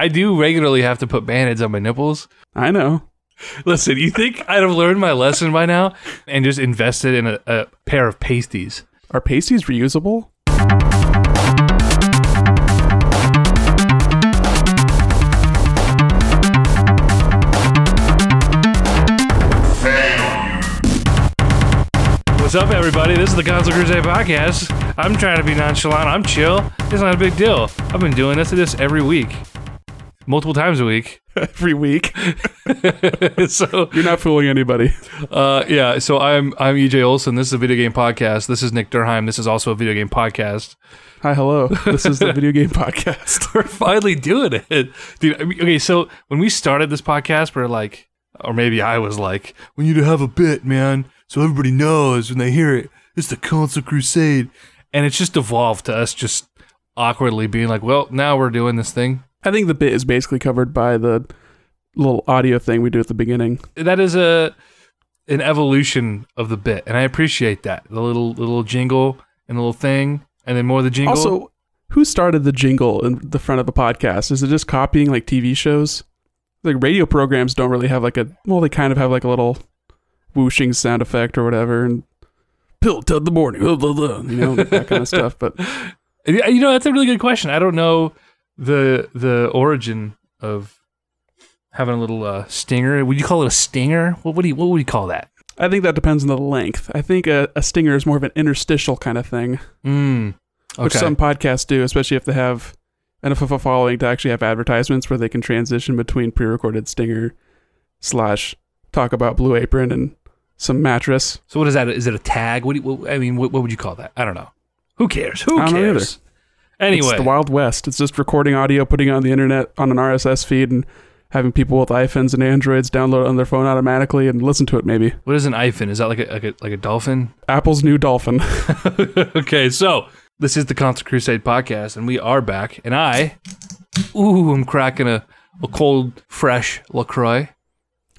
I do regularly have to put band-aids on my nipples. I know. Listen, you think I'd have learned my lesson by now and just invested in a, a pair of pasties? Are pasties reusable? What's up, everybody? This is the Console Crusade podcast. I'm trying to be nonchalant. I'm chill. It's not a big deal. I've been doing this this every week, multiple times a week. Every week. so, You're not fooling anybody. uh, yeah. So I'm I'm EJ Olson. This is a video game podcast. This is Nick Durheim. This is also a video game podcast. Hi, hello. This is the video game podcast. We're finally doing it, dude. I mean, okay, so when we started this podcast, we are like, or maybe I was like, we need to have a bit, man, so everybody knows when they hear it, it's the Console Crusade, and it's just evolved to us just awkwardly being like, well, now we're doing this thing. I think the bit is basically covered by the little audio thing we do at the beginning. That is a an evolution of the bit, and I appreciate that. The little little jingle and the little thing, and then more of the jingle. Also, who started the jingle in the front of a podcast? Is it just copying like TV shows? Like radio programs don't really have like a well, they kind of have like a little whooshing sound effect or whatever, and pill till the morning, blah, blah, blah, you know that kind of stuff. But Yeah, You know, that's a really good question. I don't know the the origin of having a little uh, stinger. Would you call it a stinger? What would you what would you call that? I think that depends on the length. I think a, a stinger is more of an interstitial kind of thing, Mm. which some podcasts do, especially if they have enough of a following to actually have advertisements where they can transition between pre-recorded stinger slash talk about Blue Apron and some mattress. so what is that? Is it a tag? What, do you, what I mean, what, what would you call that? I don't know. Who cares? Who I don't know cares? Anyway, It's the Wild West. It's just recording audio, putting it on the internet on an RSS feed, and having people with iPhones and Androids download it on their phone automatically and listen to it. Maybe what is an iPhone? Is that like a like a, like a dolphin? Apple's new Dolphin. okay, so this is the Console Crusade podcast, and we are back. And I, ooh, I'm cracking a, a cold, fresh Lacroix.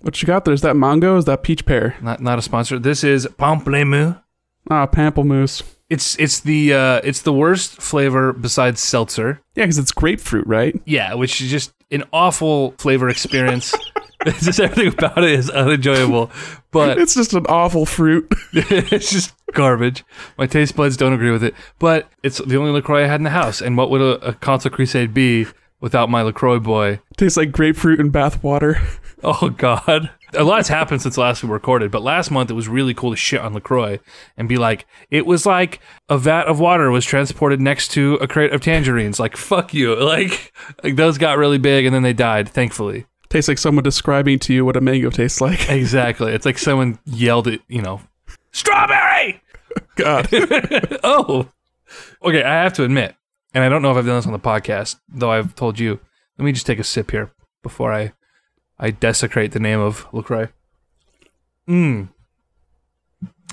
what you got there? Is that mango? Is that peach pear? Not not a sponsor. This is Pamplemousse. Ah, pamplemousse. It's it's the uh, it's the worst flavor besides seltzer. Yeah, because it's grapefruit, right? Yeah, which is just an awful flavor experience. it's just everything about it is unenjoyable, but It's just an awful fruit. it's just garbage. My taste buds don't agree with it. But it's the only Lacroix I had in the house. And what would a, a console crusade be without my Lacroix boy? Tastes like grapefruit and bath water. Oh God. A lot's happened since last we recorded, but last month it was really cool to shit on LaCroix and be like, it was like a vat of water was transported next to a crate of tangerines. Like, fuck you. Like, like those got really big and then they died, thankfully. Tastes like someone describing to you what a mango tastes like. Exactly. It's like someone yelled at, you know, strawberry! God. oh. Okay, I have to admit, and I don't know if I've done this on the podcast, though I've told you. Let me just take a sip here before I I desecrate the name of LaCroix. Mmm.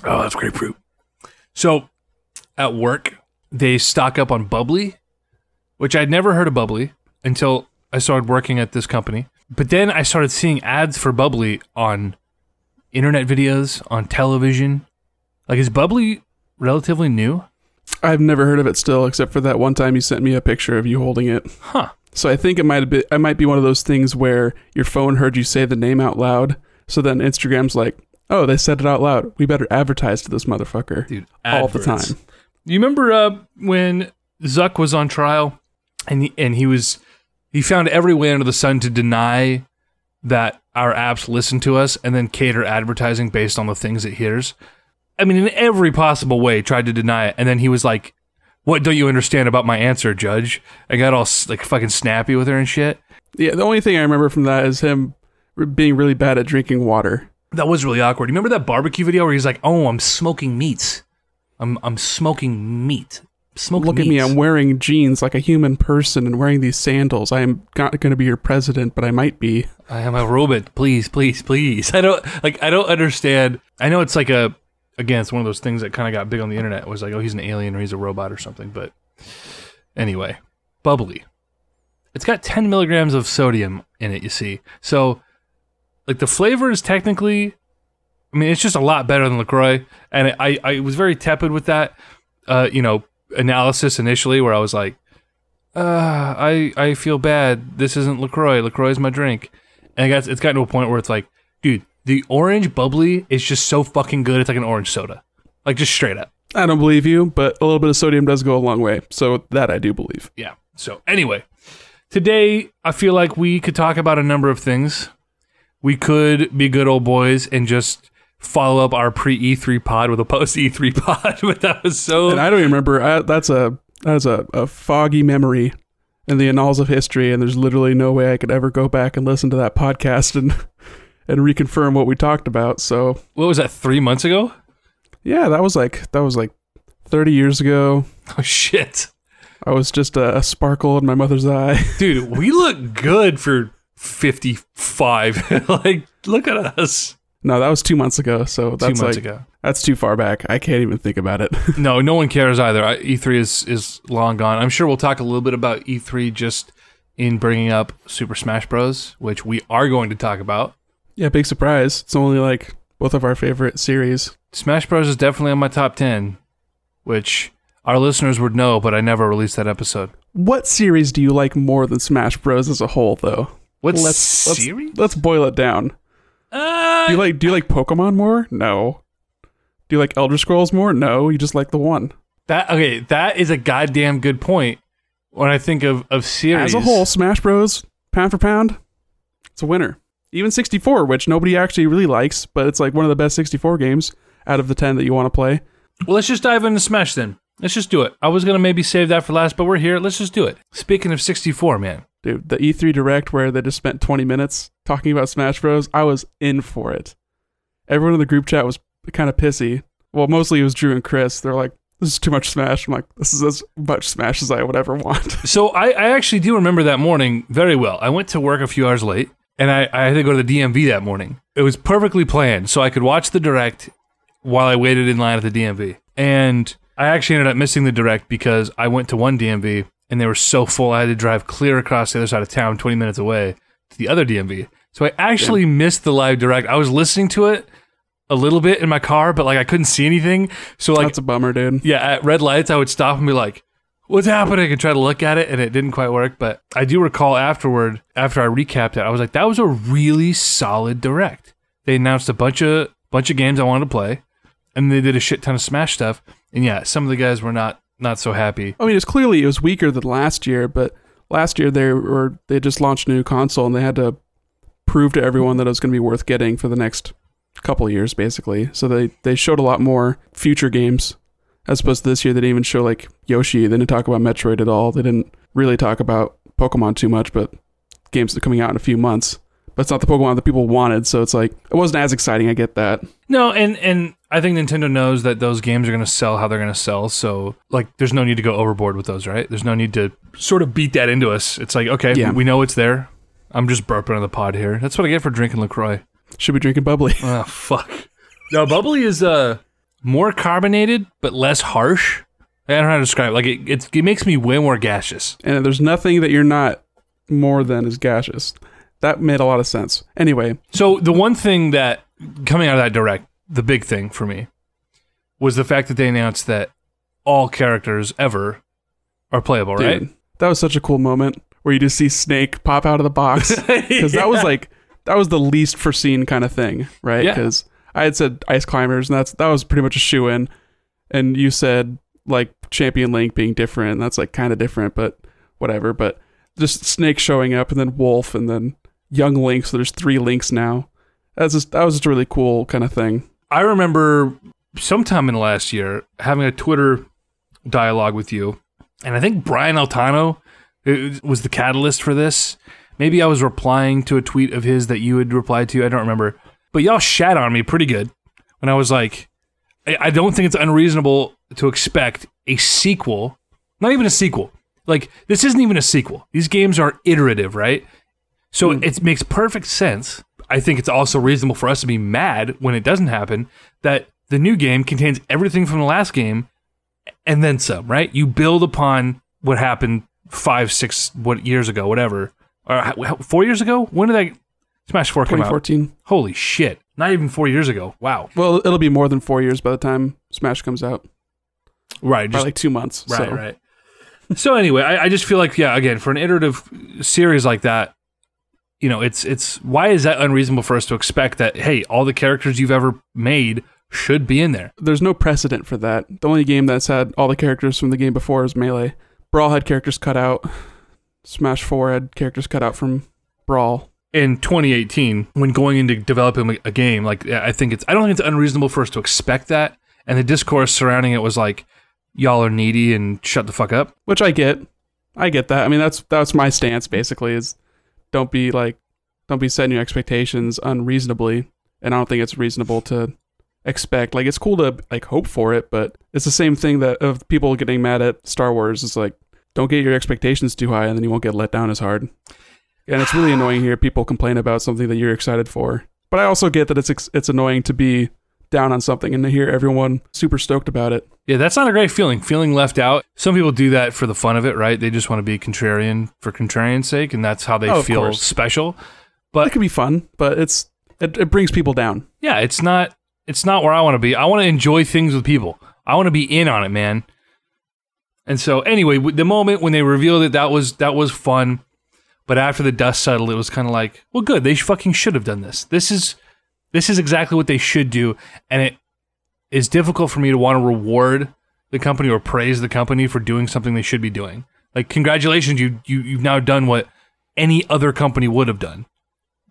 Oh, that's grapefruit. So, at work, they stock up on bubbly, which I'd never heard of bubbly until I started working at this company. But then I started seeing ads for bubbly on internet videos, on television. Like, is bubbly relatively new? I've never heard of it still, except for that one time you sent me a picture of you holding it. Huh. So I think it might have been, it might be one of those things where your phone heard you say the name out loud. So then Instagram's like, oh, they said it out loud. We better advertise to this motherfucker Dude, all the time. You remember uh, when Zuck was on trial and he, and he was he found every way under the sun to deny that our apps listen to us and then cater advertising based on the things it hears. I mean, in every possible way, tried to deny it, and then he was like, "What don't you understand about my answer, Judge?" I got all like fucking snappy with her and shit. Yeah, the only thing I remember from that is him being really bad at drinking water. That was really awkward. You remember that barbecue video where he's like, "Oh, I'm smoking meats. I'm I'm smoking meat. Smoking Look at me. I'm wearing jeans like a human person and wearing these sandals. I am not going to be your president, but I might be. I am a robot. Please, please, please. I don't like. I don't understand. I know it's like a. Again, it's one of those things that kind of got big on the internet. It was like, oh, he's an alien or he's a robot or something. But anyway, bubbly. It's got 10 milligrams of sodium in it. You see, so like the flavor is technically. I mean, it's just a lot better than Lacroix, and I I was very tepid with that. Uh, you know, analysis initially, where I was like, uh, I I feel bad. This isn't Lacroix. Lacroix is my drink, and I guess it's gotten to a point where it's like, dude, the orange bubbly is just so fucking good. It's like an orange soda, like just straight up. I don't believe you, but a little bit of sodium does go a long way. So that I do believe. Yeah. So anyway, today I feel like we could talk about a number of things. We could be good old boys and just follow up our pre E3 pod with a post E3 pod, but that was so. And I don't even remember. I, that's a that's a, a foggy memory in the annals of history, and there's literally no way I could ever go back and listen to that podcast and and reconfirm what we talked about. So what was that? Three months ago? yeah, that was like that was like 30 years ago. Oh shit, I was just a, a sparkle in my mother's eye. dude, we look good for fifty-five. like, look at us. no, that was two months ago. So that's Two months like ago. that's too far back. I can't even think about it. No, no one cares either. I- E3 is is long gone. I'm sure we'll talk a little bit about E3 just in bringing up Super Smash Bros, which we are going to talk about. Yeah, big surprise. It's only like both of our favorite series. Smash Bros is definitely on my top 10, which our listeners would know, but I never released that episode. What series do you like more than Smash Bros as a whole, though? What let's, series? Let's, let's boil it down. Uh, Do you like do you like Pokemon more? No. Do you like Elder Scrolls more? No. You just like the one. that okay, that is a goddamn good point. When I think of of series As a whole, Smash Bros. pound for pound, it's a winner. Even 64, which nobody actually really likes, but it's like one of the best 64 games out of the 10 that you want to play. Well, let's just dive into Smash then. Let's just do it. I was gonna maybe save that for last, but we're here. Let's just do it. Speaking of 64, man. Dude, the E3 Direct where they just spent 20 minutes talking about Smash Bros. I was in for it. Everyone in the group chat was kind of pissy. Well, mostly it was Drew and Chris. They're like, "This is too much Smash." I'm like, "This is as much Smash as I would ever want." So I, I actually do remember that morning very well. I went to work a few hours late, and I, I had to go to the DMV that morning. It was perfectly planned, so I could watch the direct while I waited in line at the DMV. And I actually ended up missing the direct because I went to one DMV and they were so full I had to drive clear across the other side of town, 20 minutes away, to the other DMV. So I actually missed the live direct. I was listening to it a little bit in my car, but like I couldn't see anything. So like That's a bummer, dude. yeah, at red lights, I would stop and be like, "What's happening?" and try to look at it, and it didn't quite work. But I do recall afterward, after I recapped it, I was like, "That was a really solid direct." They announced a bunch of bunch of games I wanted to play, and they did a shit ton of Smash stuff. And yeah, some of the guys were not not so happy. I mean, it's clearly it was weaker than last year, but last year they were they just launched a new console and they had to prove to everyone that it was going to be worth getting for the next couple years, basically. So they they showed a lot more future games as opposed to this year. They didn't even show like Yoshi. They didn't talk about Metroid at all. They didn't really talk about Pokemon too much, but games that are coming out in a few months. But it's not the Pokemon that people wanted, so it's like it wasn't as exciting. I get that. No, and and I think Nintendo knows that those games are going to sell how they're going to sell. So like, there's no need to go overboard with those, right? There's no need to sort of beat that into us. It's like, okay, Yeah. we know it's there. I'm just burping on the pod here. That's what I get for drinking Lacroix. Should be drinking bubbly. Oh fuck. No, bubbly is uh more carbonated but less harsh. I don't know how to describe it. Like it, it's, it makes me way more gaseous. and there's nothing that you're not more than is gaseous. That made a lot of sense. Anyway, So the one thing that coming out of that direct, the big thing for me, was the fact that they announced that all characters ever are playable, right? that was such a cool moment where you just see Snake pop out of the box because that was like that was the least foreseen kind of thing, right? Yeah. Because I had said ice climbers, and that's that was pretty much a shoe in, and you said like Champion Link being different. And that's like kind of different, but whatever. But just Snake showing up, and then Wolf, and then Young Link. So there's three Links now. That's just that was just a really cool kind of thing. I remember sometime in the last year having a Twitter dialogue with you, and I think Brian Altano uh, was the catalyst for this. Maybe I was replying to a tweet of his that you had replied to. I don't remember, but y'all shat on me pretty good when I was like, I, I don't think it's unreasonable to expect a sequel, not even a sequel. Like this isn't even a sequel. These games are iterative, right? So hmm. it makes perfect sense. I think it's also reasonable for us to be mad when it doesn't happen that the new game contains everything from the last game and then some, right? You build upon what happened five, six, what years ago, whatever, or four years ago. When did that Smash Four come out? Holy shit! Not even four years ago. Wow. Well, it'll be more than four years by the time Smash comes out. Right. Just like two months. right. so. Right. so anyway, I, I just feel like yeah, again, for an iterative series like that, you know, it's it's why is that unreasonable for us to expect that hey, all the characters you've ever made should be in there? There's no precedent for that. The only game that's had all the characters from the game before is Melee. Brawl had characters cut out. Smash 4 had characters cut out from Brawl. In 2018, when going into developing a game, like I think it's I don't think it's unreasonable for us to expect that. And the discourse surrounding it was like, y'all are needy and shut the fuck up. Which I get. I get that. I mean that's that's my stance basically is don't be like don't be setting your expectations unreasonably. And I don't think it's reasonable to expect like it's cool to like hope for it, but it's the same thing that of people getting mad at Star Wars. It's like don't get your expectations too high and then you won't get let down as hard. And it's really annoying to hear people complain about something that you're excited for. But I also get that it's it's annoying to be down on something and to hear everyone super stoked about it. Yeah, that's not a great feeling. Feeling left out. Some people do that for the fun of it, right? They just want to be contrarian for contrarian's sake, and that's how they Oh, feel course. special. It But could be fun, but it's it, it brings people down. yeah, it's not it's not where I want to be. I want to enjoy things with people. I want to be in on it, man. And so anyway, the moment when they revealed it, that was that was fun. But after the dust settled, it was kind of like, well, good. They fucking should have done this. This is this is exactly what they should do, and it is difficult for me to want to reward the company or praise the company for doing something they should be doing. Like, congratulations, you you you've now done what any other company would have done,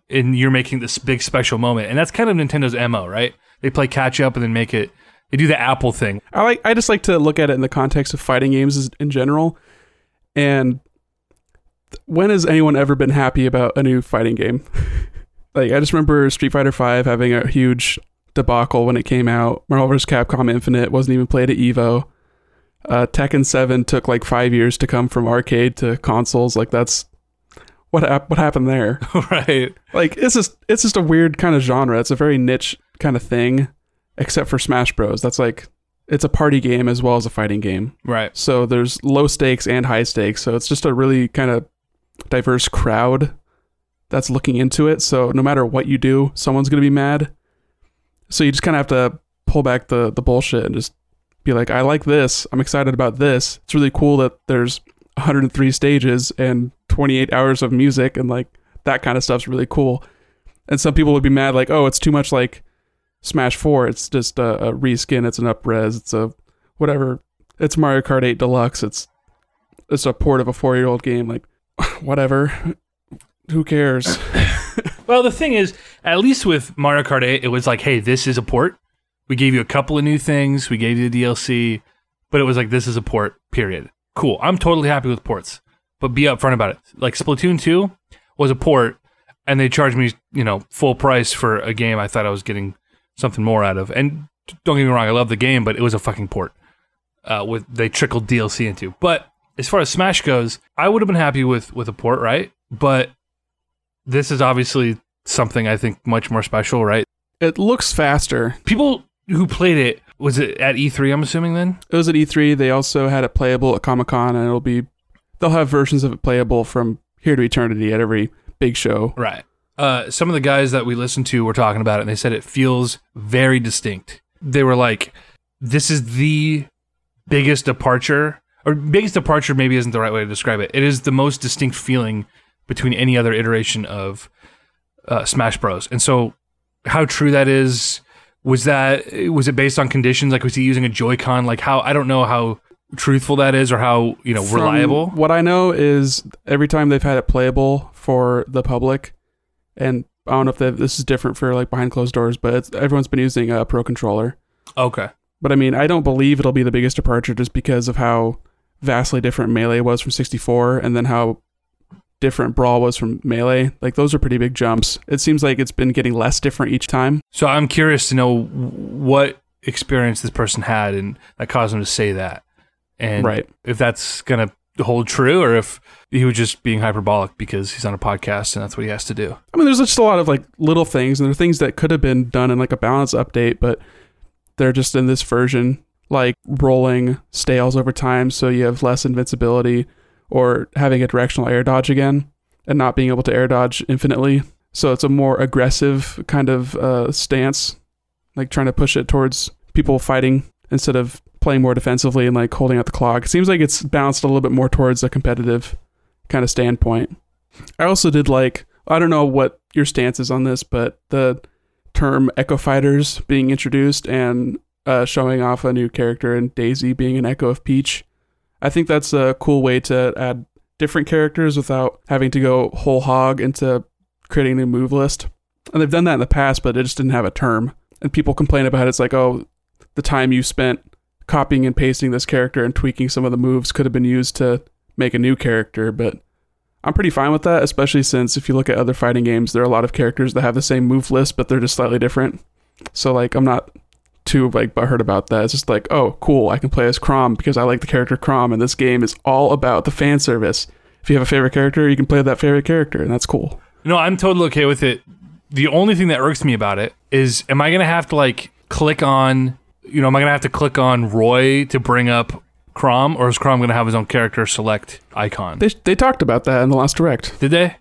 and you're making this big special moment. And that's kind of Nintendo's mo, right? They play catch up and then make it. They do the Apple thing. I like I just like to look at it in the context of fighting games in general. And when has anyone ever been happy about a new fighting game? like I just remember Street Fighter V having a huge debacle when it came out. Marvel vs. Capcom Infinite wasn't even played at Evo. Uh, Tekken 7 took like five years to come from arcade to consoles. Like that's what hap- what happened there. right. like it's just it's just a weird kind of genre. It's a very niche kind of thing, except for Smash Bros. That's like it's a party game as well as a fighting game. Right. So there's low stakes and high stakes. So it's just a really kind of diverse crowd that's looking into it. So no matter what you do, someone's gonna be mad. So you just kind of have to pull back the the bullshit and just be like, I like this. I'm excited about this. It's really cool that there's 103 stages and 28 hours of music and like that kind of stuff's really cool. And some people would be mad, like, oh, it's too much like Smash 4. It's just a, a reskin. It's an upres. It's a whatever. It's Mario Kart 8 Deluxe. It's it's a port of a four year old game. Like, whatever. Who cares? Well, the thing is, at least with Mario Kart 8, it was like, hey, this is a port. We gave you a couple of new things. We gave you the DLC, but it was like, this is a port, period. Cool. I'm totally happy with ports, but be upfront about it. Like Splatoon 2 was a port, and they charged me, you know, full price for a game I thought I was getting something more out of. And don't get me wrong, I love the game, but it was a fucking port. Uh, with they trickled DLC into. But as far as Smash goes, I would have been happy with with a port, right? But this is obviously something I think much more special, right? it looks faster. People who played it was it at E3? I'm assuming then. It was at E3. They also had it playable at Comic Con, and it'll be they'll have versions of it playable from here to eternity at every big show. Right. Uh, some of the guys that we listened to were talking about it, and they said it feels very distinct. They were like, "This is the biggest departure, or biggest departure maybe isn't the right way to describe it. It is the most distinct feeling between any other iteration of uh, Smash Bros." And so, how true that is was that was it based on conditions? Like, was he using a Joy-Con? Like, how I don't know how truthful that is, or how you know From reliable. What I know is every time they've had it playable for the public, and I don't know if they- this is different for like behind closed doors, but it's, everyone's been using a Pro controller. Okay. But I mean, I don't believe it'll be the biggest departure just because of how vastly different Melee was from 64 and then how different Brawl was from Melee. Like those are pretty big jumps. It seems like it's been getting less different each time. So I'm curious to know what experience this person had and that caused him to say that. And Right. if that's going to hold true or if he was just being hyperbolic because he's on a podcast and that's what he has to do. I mean, there's just a lot of like little things, and there are things that could have been done in like a balance update, but they're just in this version, like rolling stales over time, so you have less invincibility, or having a directional air dodge again, and not being able to air dodge infinitely. So it's a more aggressive kind of uh, stance, like trying to push it towards people fighting instead of playing more defensively and like holding out the clock. It seems like it's balanced a little bit more towards a competitive kind of standpoint. I also did like I don't know what your stance is on this, but the term Echo Fighters being introduced and uh, showing off a new character and Daisy being an echo of Peach. I think that's a cool way to add different characters without having to go whole hog into creating a new move list. And they've done that in the past, but it just didn't have a term. And people complain about it. It's like, oh, the time you spent copying and pasting this character and tweaking some of the moves could have been used to make a new character. But I'm pretty fine with that, especially since if you look at other fighting games, there are a lot of characters that have the same move list, but they're just slightly different. So like, I'm not too like butthurt about that. It's just like, oh, cool, I can play as Chrom because I like the character Chrom, and this game is all about the fan service. If you have a favorite character, you can play that favorite character, and that's cool. No, I'm totally okay with it. The only thing that irks me about it is, am I gonna have to like click on, you know, am I gonna have to click on Roy to bring up Chrom, or is Chrom gonna have his own character select icon? They they talked about that in the last direct. Did they?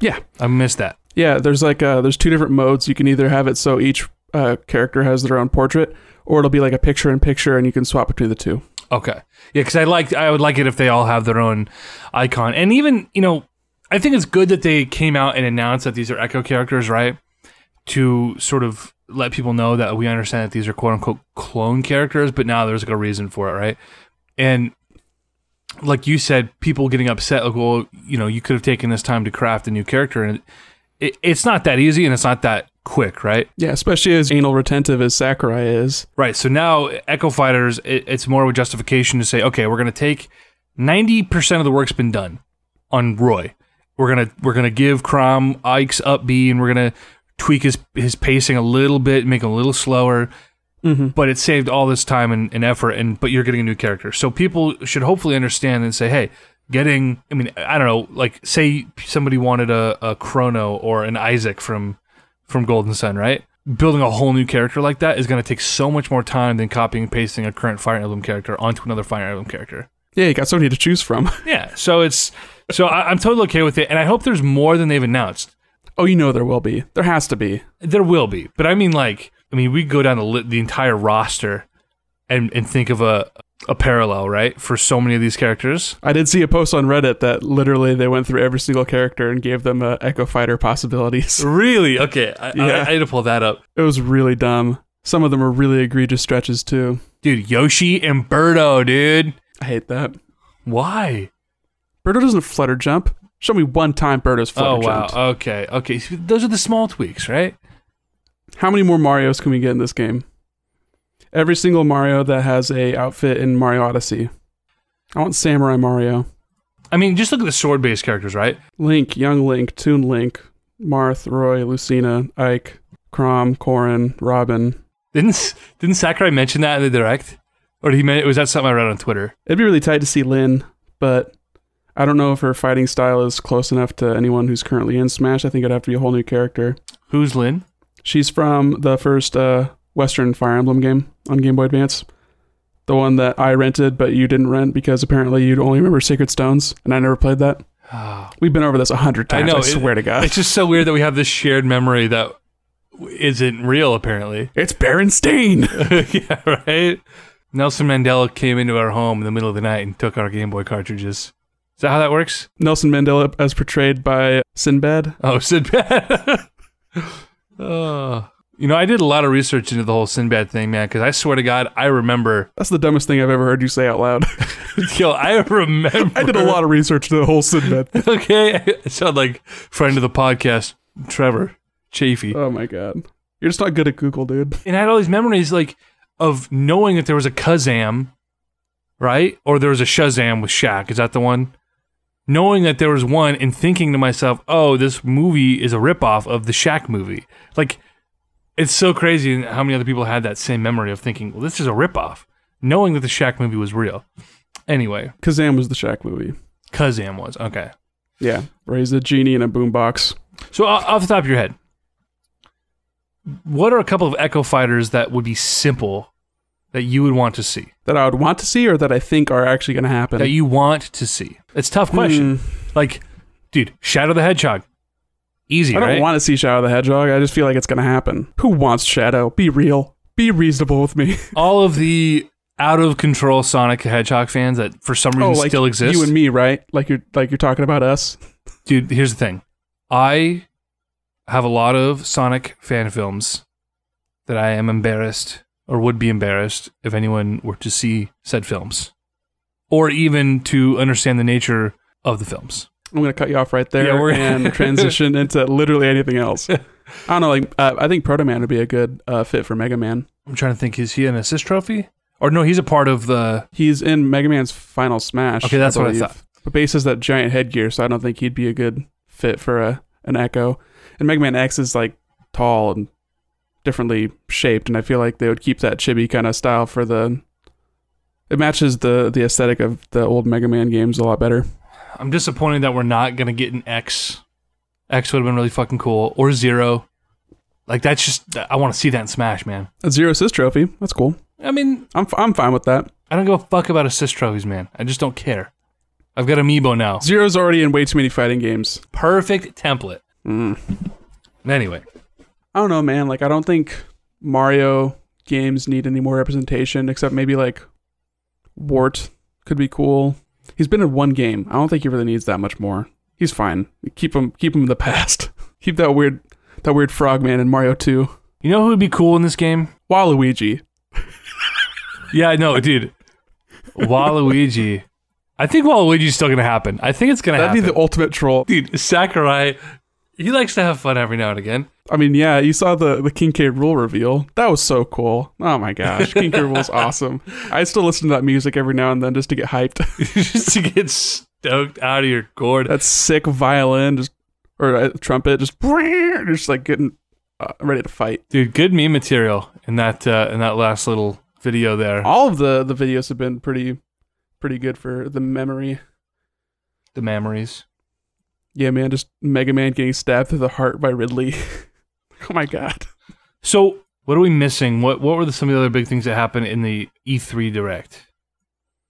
Yeah, I missed that. yeah. There's like uh, there's two different modes. You can either have it so each uh, character has their own portrait, or it'll be like a picture in picture, and you can swap between the two. Okay. Yeah, because I like I would like it if they all have their own icon, and even you know, I think it's good that they came out and announced that these are Echo characters, right? To sort of let people know that we understand that these are quote unquote clone characters, but now there's like a reason for it, right? And like you said, people getting upset, like, well, you know, you could have taken this time to craft a new character, and it, it's not that easy, and it's not that quick, right? Yeah, especially as anal retentive as Sakurai is. Right. So now Echo Fighters, it, it's more of a justification to say, okay, we're going to take ninety percent of the work's been done on Roy. We're gonna we're gonna give Chrom Ike's up B, and we're gonna tweak his his pacing a little bit, make him a little slower. Mhm. But it saved all this time and, and effort, and but you're getting a new character, so people should hopefully understand and say, hey. Getting, I mean, I don't know, like say somebody wanted a, a Chrono or an Isaac from from Golden Sun, right? Building a whole new character like that is going to take so much more time than copying and pasting a current Fire Emblem character onto another Fire Emblem character. Yeah, you got so many to choose from. Yeah, so it's so I, I'm totally okay with it, and I hope there's more than they've announced. oh, you know there will be. There has to be. There will be, but I mean, like, I mean, we go down the the entire roster and and think of a a parallel, right, for so many of these characters. I did see a post on Reddit that literally they went through every single character and gave them uh, Echo Fighter possibilities. Really? Okay, I, I, Yeah. I need to pull that up, It was really dumb. Some of them were really egregious stretches too. dude. Yoshi and Birdo, dude. I hate that. Why? Birdo doesn't flutter jump. Show me one time Birdo's flutter Oh wow. jumped. Okay. Okay. Those are the small tweaks, right? How many more Mario's can we get in this game? Every single Mario that has a outfit in Mario Odyssey. I want Samurai Mario. I mean, just look at the sword-based characters, right? Link, Young Link, Toon Link, Marth, Roy, Lucina, Ike, Chrom, Corrin, Robin. Didn't didn't Sakurai mention that in the direct, or did he? Men- was that something I read on Twitter? It'd be really tight to see Lyn, but I don't know if her fighting style is close enough to anyone who's currently in Smash. I think it'd have to be a whole new character. Who's Lyn? She's from the first uh, Western Fire Emblem game on Game Boy Advance. The one that I rented, but you didn't rent because apparently you'd only remember Sacred Stones, and I never played that. We've been over this a hundred times. I, know, it- swear to God. It's just so weird that we have this shared memory that isn't real, apparently. It's Berenstain. yeah, right. Nelson Mandela came into our home in the middle of the night and took our Game Boy cartridges. Is that how that works? Nelson Mandela, as portrayed by Sinbad. Oh, Sinbad. oh. You know, I did a lot of research into the whole Sinbad thing, man, because I swear to God, I remember. That's the dumbest thing I've ever heard you say out loud. Yo, I remember. I did a lot of research to the whole Sinbad. thing. Okay, I sound like friend of the podcast, Trevor Chafee. Oh my God. You're just not good at Google, dude. and I had all these memories like of knowing that there was a Kazam, right? Or there was a Shazam with Shaq. Is that the one? Knowing that there was one and thinking to myself, oh, this movie is a ripoff of the Shaq movie. Like, it's so crazy how many other people had that same memory of thinking, well, this is a ripoff, knowing that the Shaq movie was real. Anyway, Kazam was the Shaq movie. Kazam was. Okay. Yeah, where he's a genie in a boombox. So, off the top of your head, what are a couple of Echo Fighters that would be simple that you would want to see? That I would want to see or that I think are actually going to happen. that you want to see? It's a tough question. Hmm. Like, dude, Shadow the Hedgehog, easy, I don't right? want to see Shadow the Hedgehog. I just feel like it's going to happen. Who wants Shadow? Be real. Be reasonable with me. All of the out of control Sonic the Hedgehog fans that for some reason Oh, like still exist. you and me, right? Like you're like you're talking about us. Dude, here's the thing. I have a lot of Sonic fan films that I am embarrassed or would be embarrassed if anyone were to see said films or even to understand the nature of the films. I'm gonna cut you off right there Yeah, we're- and transition into literally anything else. I don't know. Like uh, I think Proto Man would be a good uh, fit for Mega Man. I'm trying to think is he an assist trophy? Or no, he's a part of the He's in Mega Man's Final Smash. Okay, that's what I thought. But Bass has that giant headgear, so I don't think he'd be a good fit for a an Echo. And Mega Man X is like tall and differently shaped, and I feel like they would keep that chibi kind of style for the. It matches the the aesthetic of the old Mega Man games a lot better. I'm disappointed that we're not gonna get an X. X would have been really fucking cool. Or zero. Like that's just I want to see that in Smash, man. A zero assist trophy, that's cool. I mean, I'm f- I'm fine with that. I don't give a fuck about assist trophies, man. I just don't care. I've got Amiibo now. Zero's already in way too many fighting games. Perfect template. Mm. Anyway, I don't know, man. Like, I don't think Mario games need any more representation, except maybe like Wart could be cool. He's been in one game. I don't think he really needs that much more. He's fine. Keep him, keep him in the past. keep that weird, that weird frogman in Mario Two. you know who would be cool in this game? Waluigi. Yeah, no, dude. Waluigi. I think Waluigi's still gonna happen. I think it's gonna happen. That'd happen. be the ultimate troll. dude, Sakurai. He likes to have fun every now and again. I mean, yeah, you saw the the King K. Rool reveal. That was so cool. Oh my gosh, King K. Rool's awesome. I still listen to that music every now and then just to get hyped. just to get stoked out of your gourd. that sick violin just or uh, trumpet just just like getting uh, ready to fight Dude, good meme material in that uh, in that last little video there. all of the the videos have been pretty pretty good for the memory The memories. Yeah man just mega man getting stabbed through the heart by ridley oh my god So, what are we missing? What what were the, some of the other big things that happened in the E3 direct?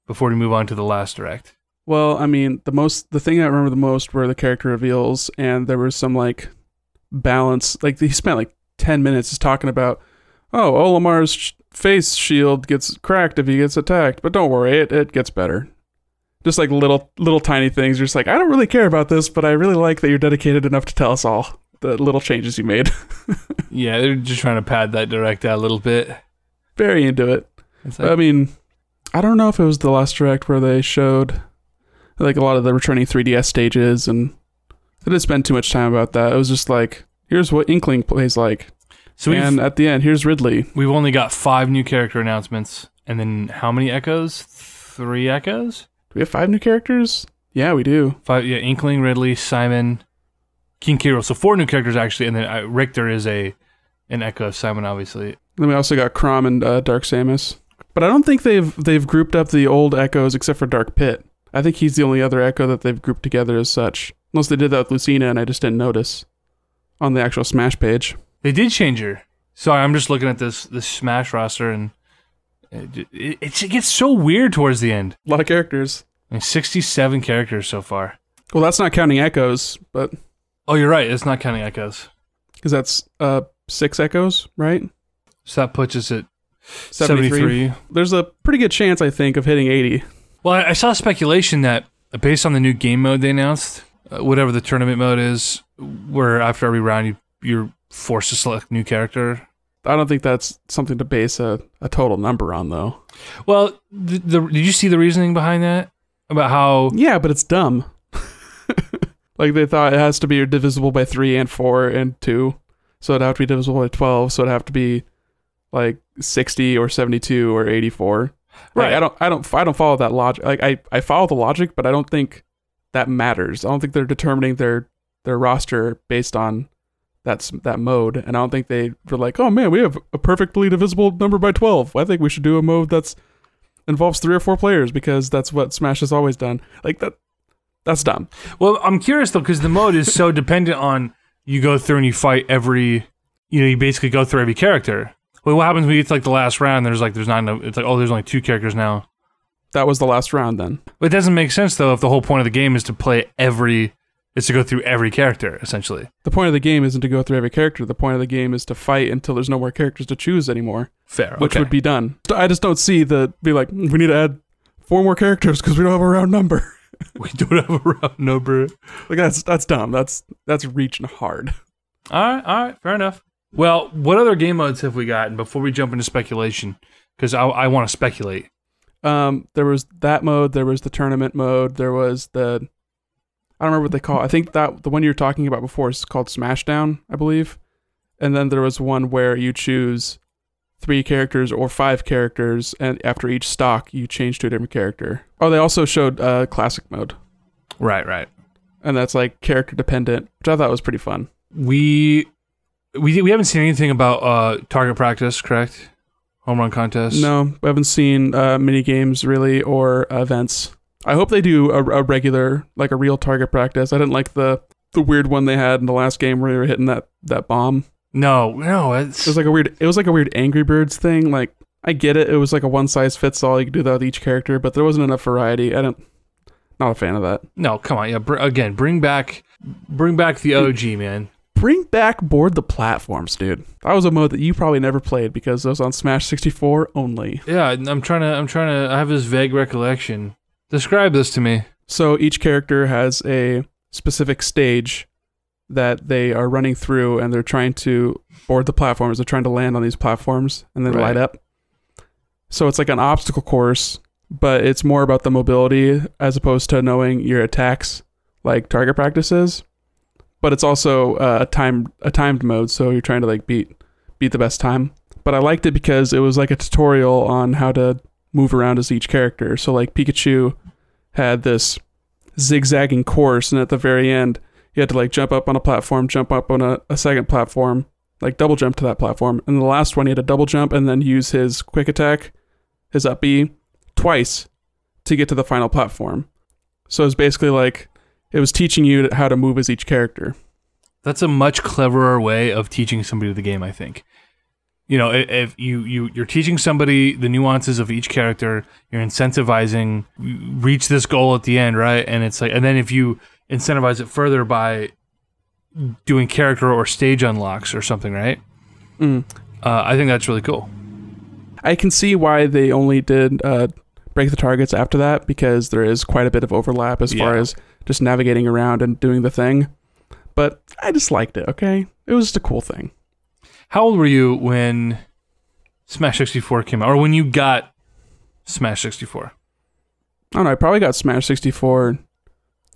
Before we move on to the last direct. well i mean the most the thing i remember the most were the character reveals and there was some like balance like he spent like 10 minutes just talking about oh Olimar's sh- face shield gets cracked if he gets attacked but don't worry it, it gets better just like little little tiny things you're just like i don't really care about this but i really like that you're dedicated enough to tell us all the little changes you made Yeah, they're just trying to pad that direct out a little bit. very into it It's i mean i don't know if it was the last direct where they showed like a lot of the returning 3ds stages and they didn't spend too much time about that it was just like here's what inkling plays like so and at the end here's ridley we've only got five new character announcements, and then how many echoes? Three echoes. We have five new characters yeah we do Five. Yeah, Inkling, Ridley, Simon, King K. Rool. So four new characters actually, and then uh, Richter is a an echo of Simon, obviously. Then we also got Chrom and uh, Dark Samus. But I don't think they've they've grouped up the old echoes except for Dark Pit. I think he's the only other echo that they've grouped together as such. Unless they did that with Lucina and I just didn't notice on the actual Smash page. They did change her. Sorry, I'm just looking at this this Smash roster, and it, it, it gets so weird towards the end. A lot of characters. I mean, 67 characters so far. Well, that's not counting echoes, but Oh, you're right. It's not counting echoes. because that's uh six echoes, right? So that puts us at 73. 73. There's a pretty good chance, I think, of hitting 80. Well, I, I saw speculation that based on the new game mode they announced, uh, whatever the tournament mode is, where after every round you you're forced to select a new character. I don't think that's something to base a, a total number on, though. Well, the, the did you see the reasoning behind that about how Yeah, but it's dumb. like they thought it has to be divisible by three and four and two, so it'd have to be divisible by twelve. So it'd have to be like sixty or seventy-two or eighty-four. Like, Right. I don't. I don't. I don't follow that logic. Like I, I follow the logic, but I don't think that matters. I don't think they're determining their their roster based on that's that mode, and I don't think they were like, oh man, we have a perfectly divisible number by twelve. I think we should do a mode that's involves three or four players because that's what Smash has always done. Like that. That's dumb. Well, I'm curious though because the mode is so dependent on you go through and you fight every, you know, you basically go through every character. Well, what happens when you get to like the last round? And there's like there's not enough. It's like oh, there's only two characters now. That was the last round then. But it doesn't make sense though if the whole point of the game is to play every It's to go through every character essentially. The point of the game isn't to go through every character. The point of the game is to fight until there's no more characters to choose anymore, Fair. which okay. would be done. I just don't see the be like "Mm, we need to add four more characters because we don't have a round number. we don't have a round number. Like that's that's dumb. That's that's reaching hard. All right, all right, fair enough. Well, what other game modes have we gotten before we jump into speculation? Because I, I want to speculate. Um, there was that mode. There was the tournament mode. There was the I don't remember what they call. It. I think that the one you were talking about before is called Smashdown, I believe. And then there was one where you choose three characters or five characters, and after each stock, you change to a different character. Oh, they also showed uh, classic mode, Right, right. and that's like character dependent, which I thought was pretty fun. We we we haven't seen anything about uh target practice, correct? Home run contest. No, we haven't seen uh, mini games really or events. I hope they do a, a regular, like a real target practice. I didn't like the the weird one they had in the last game where they were hitting that that bomb. no, no. It's It was like a weird. It was like a weird Angry Birds thing. Like I get it. It was like a one size fits all. You could do that with each character, but there wasn't enough variety. I don't. Not a fan of that. no. Come on, yeah. Br- again, bring back, bring back the OG, man. Bring back board the platforms, dude. That was a mode that you probably never played because it was on Smash 64 only. Yeah, I'm trying to. I'm trying to. I have this vague recollection. Describe this to me. So each character has a specific stage that they are running through, and they're trying to board the platforms. They're trying to land on these platforms, and then Right. light up. So it's like an obstacle course, but it's more about the mobility as opposed to knowing your attacks, like target practices. But it's also uh, a time a timed mode, so you're trying to like beat beat the best time. But I liked it because it was like a tutorial on how to move around as each character. So like Pikachu had this zigzagging course, and at the very end, you had to like jump up on a platform, jump up on a, a second platform, like double jump to that platform, and the last one he had to double jump and then use his quick attack, his up B, twice to get to the final platform. So it's basically like it was teaching you how to move as each character. That's a much cleverer way of teaching somebody the game. I think. You know, if you you you're teaching somebody the nuances of each character, you're incentivizing reach this goal at the end, right? And it's like, and then if you incentivize it further by doing character or stage unlocks or something, right? Mm. Uh, I think that's really cool. I can see why they only did uh, break the targets after that because there is quite a bit of overlap as far as just navigating around and doing the thing. But I just liked it. Okay, it was just a cool thing. How old were you when Smash 64 came out, or when you got Smash 64? I don't know. I probably got Smash 64.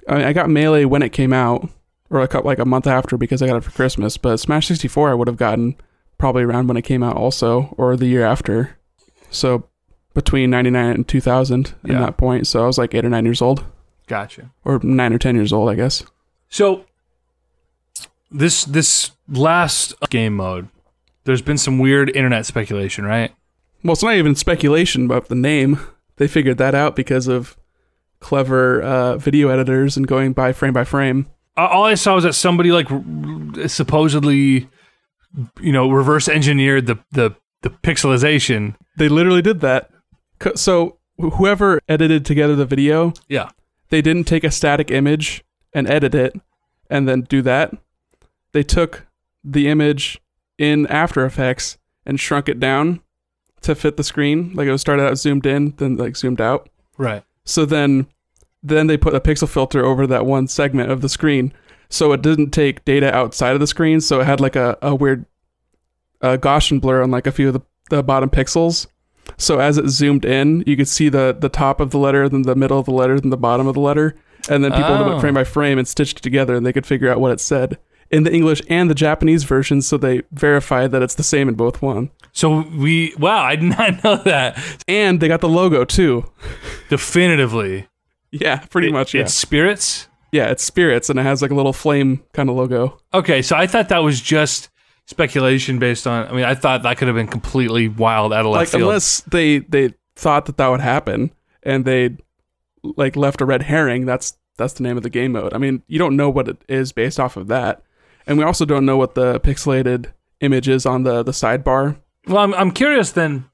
I mean, I got Melee when it came out, or a couple, like a month after because I got it for Christmas. But Smash 64, I would have gotten probably around when it came out, also, or the year after. So between 99 and 2000 Yeah. at that point. So I was like eight or nine years old, Gotcha. or nine or 10 years old, I guess. So this this last game mode, there's been some weird internet speculation, right? Well, it's not even speculation about the name. They figured that out because of clever uh, video editors and going by frame by frame. All I saw was that somebody like supposedly, you know, reverse engineered the the the pixelization. They literally did that. So whoever edited together the video, Yeah. they didn't take a static image and edit it and then do that. They took the image in After Effects and shrunk it down to fit the screen. Like it was started out zoomed in, then like zoomed out. Right. So then then they put a pixel filter over that one segment of the screen. So it didn't take data outside of the screen. So it had like a, a weird uh, Gaussian blur on like a few of the, the bottom pixels. So as it zoomed in, you could see the, the top of the letter, then the middle of the letter, then the bottom of the letter. And then people Oh. went frame by frame and stitched it together and they could figure out what it said in the English and the Japanese versions, So they verify that it's the same in both one. So we wow, I did not know that And they got the logo too. definitively. Yeah, pretty It- much. Yeah. It's spirits. yeah, it's spirits and it has like a little flame kind of logo. Okay, so I thought that was just speculation based on. I mean, I thought that could have been completely wild out of left like field. unless they they thought that that would happen and they like left a red herring that's that's the name of the game mode i mean you don't know what it is based off of that and we also don't know what the pixelated image is on the the sidebar Well, I'm I'm curious then,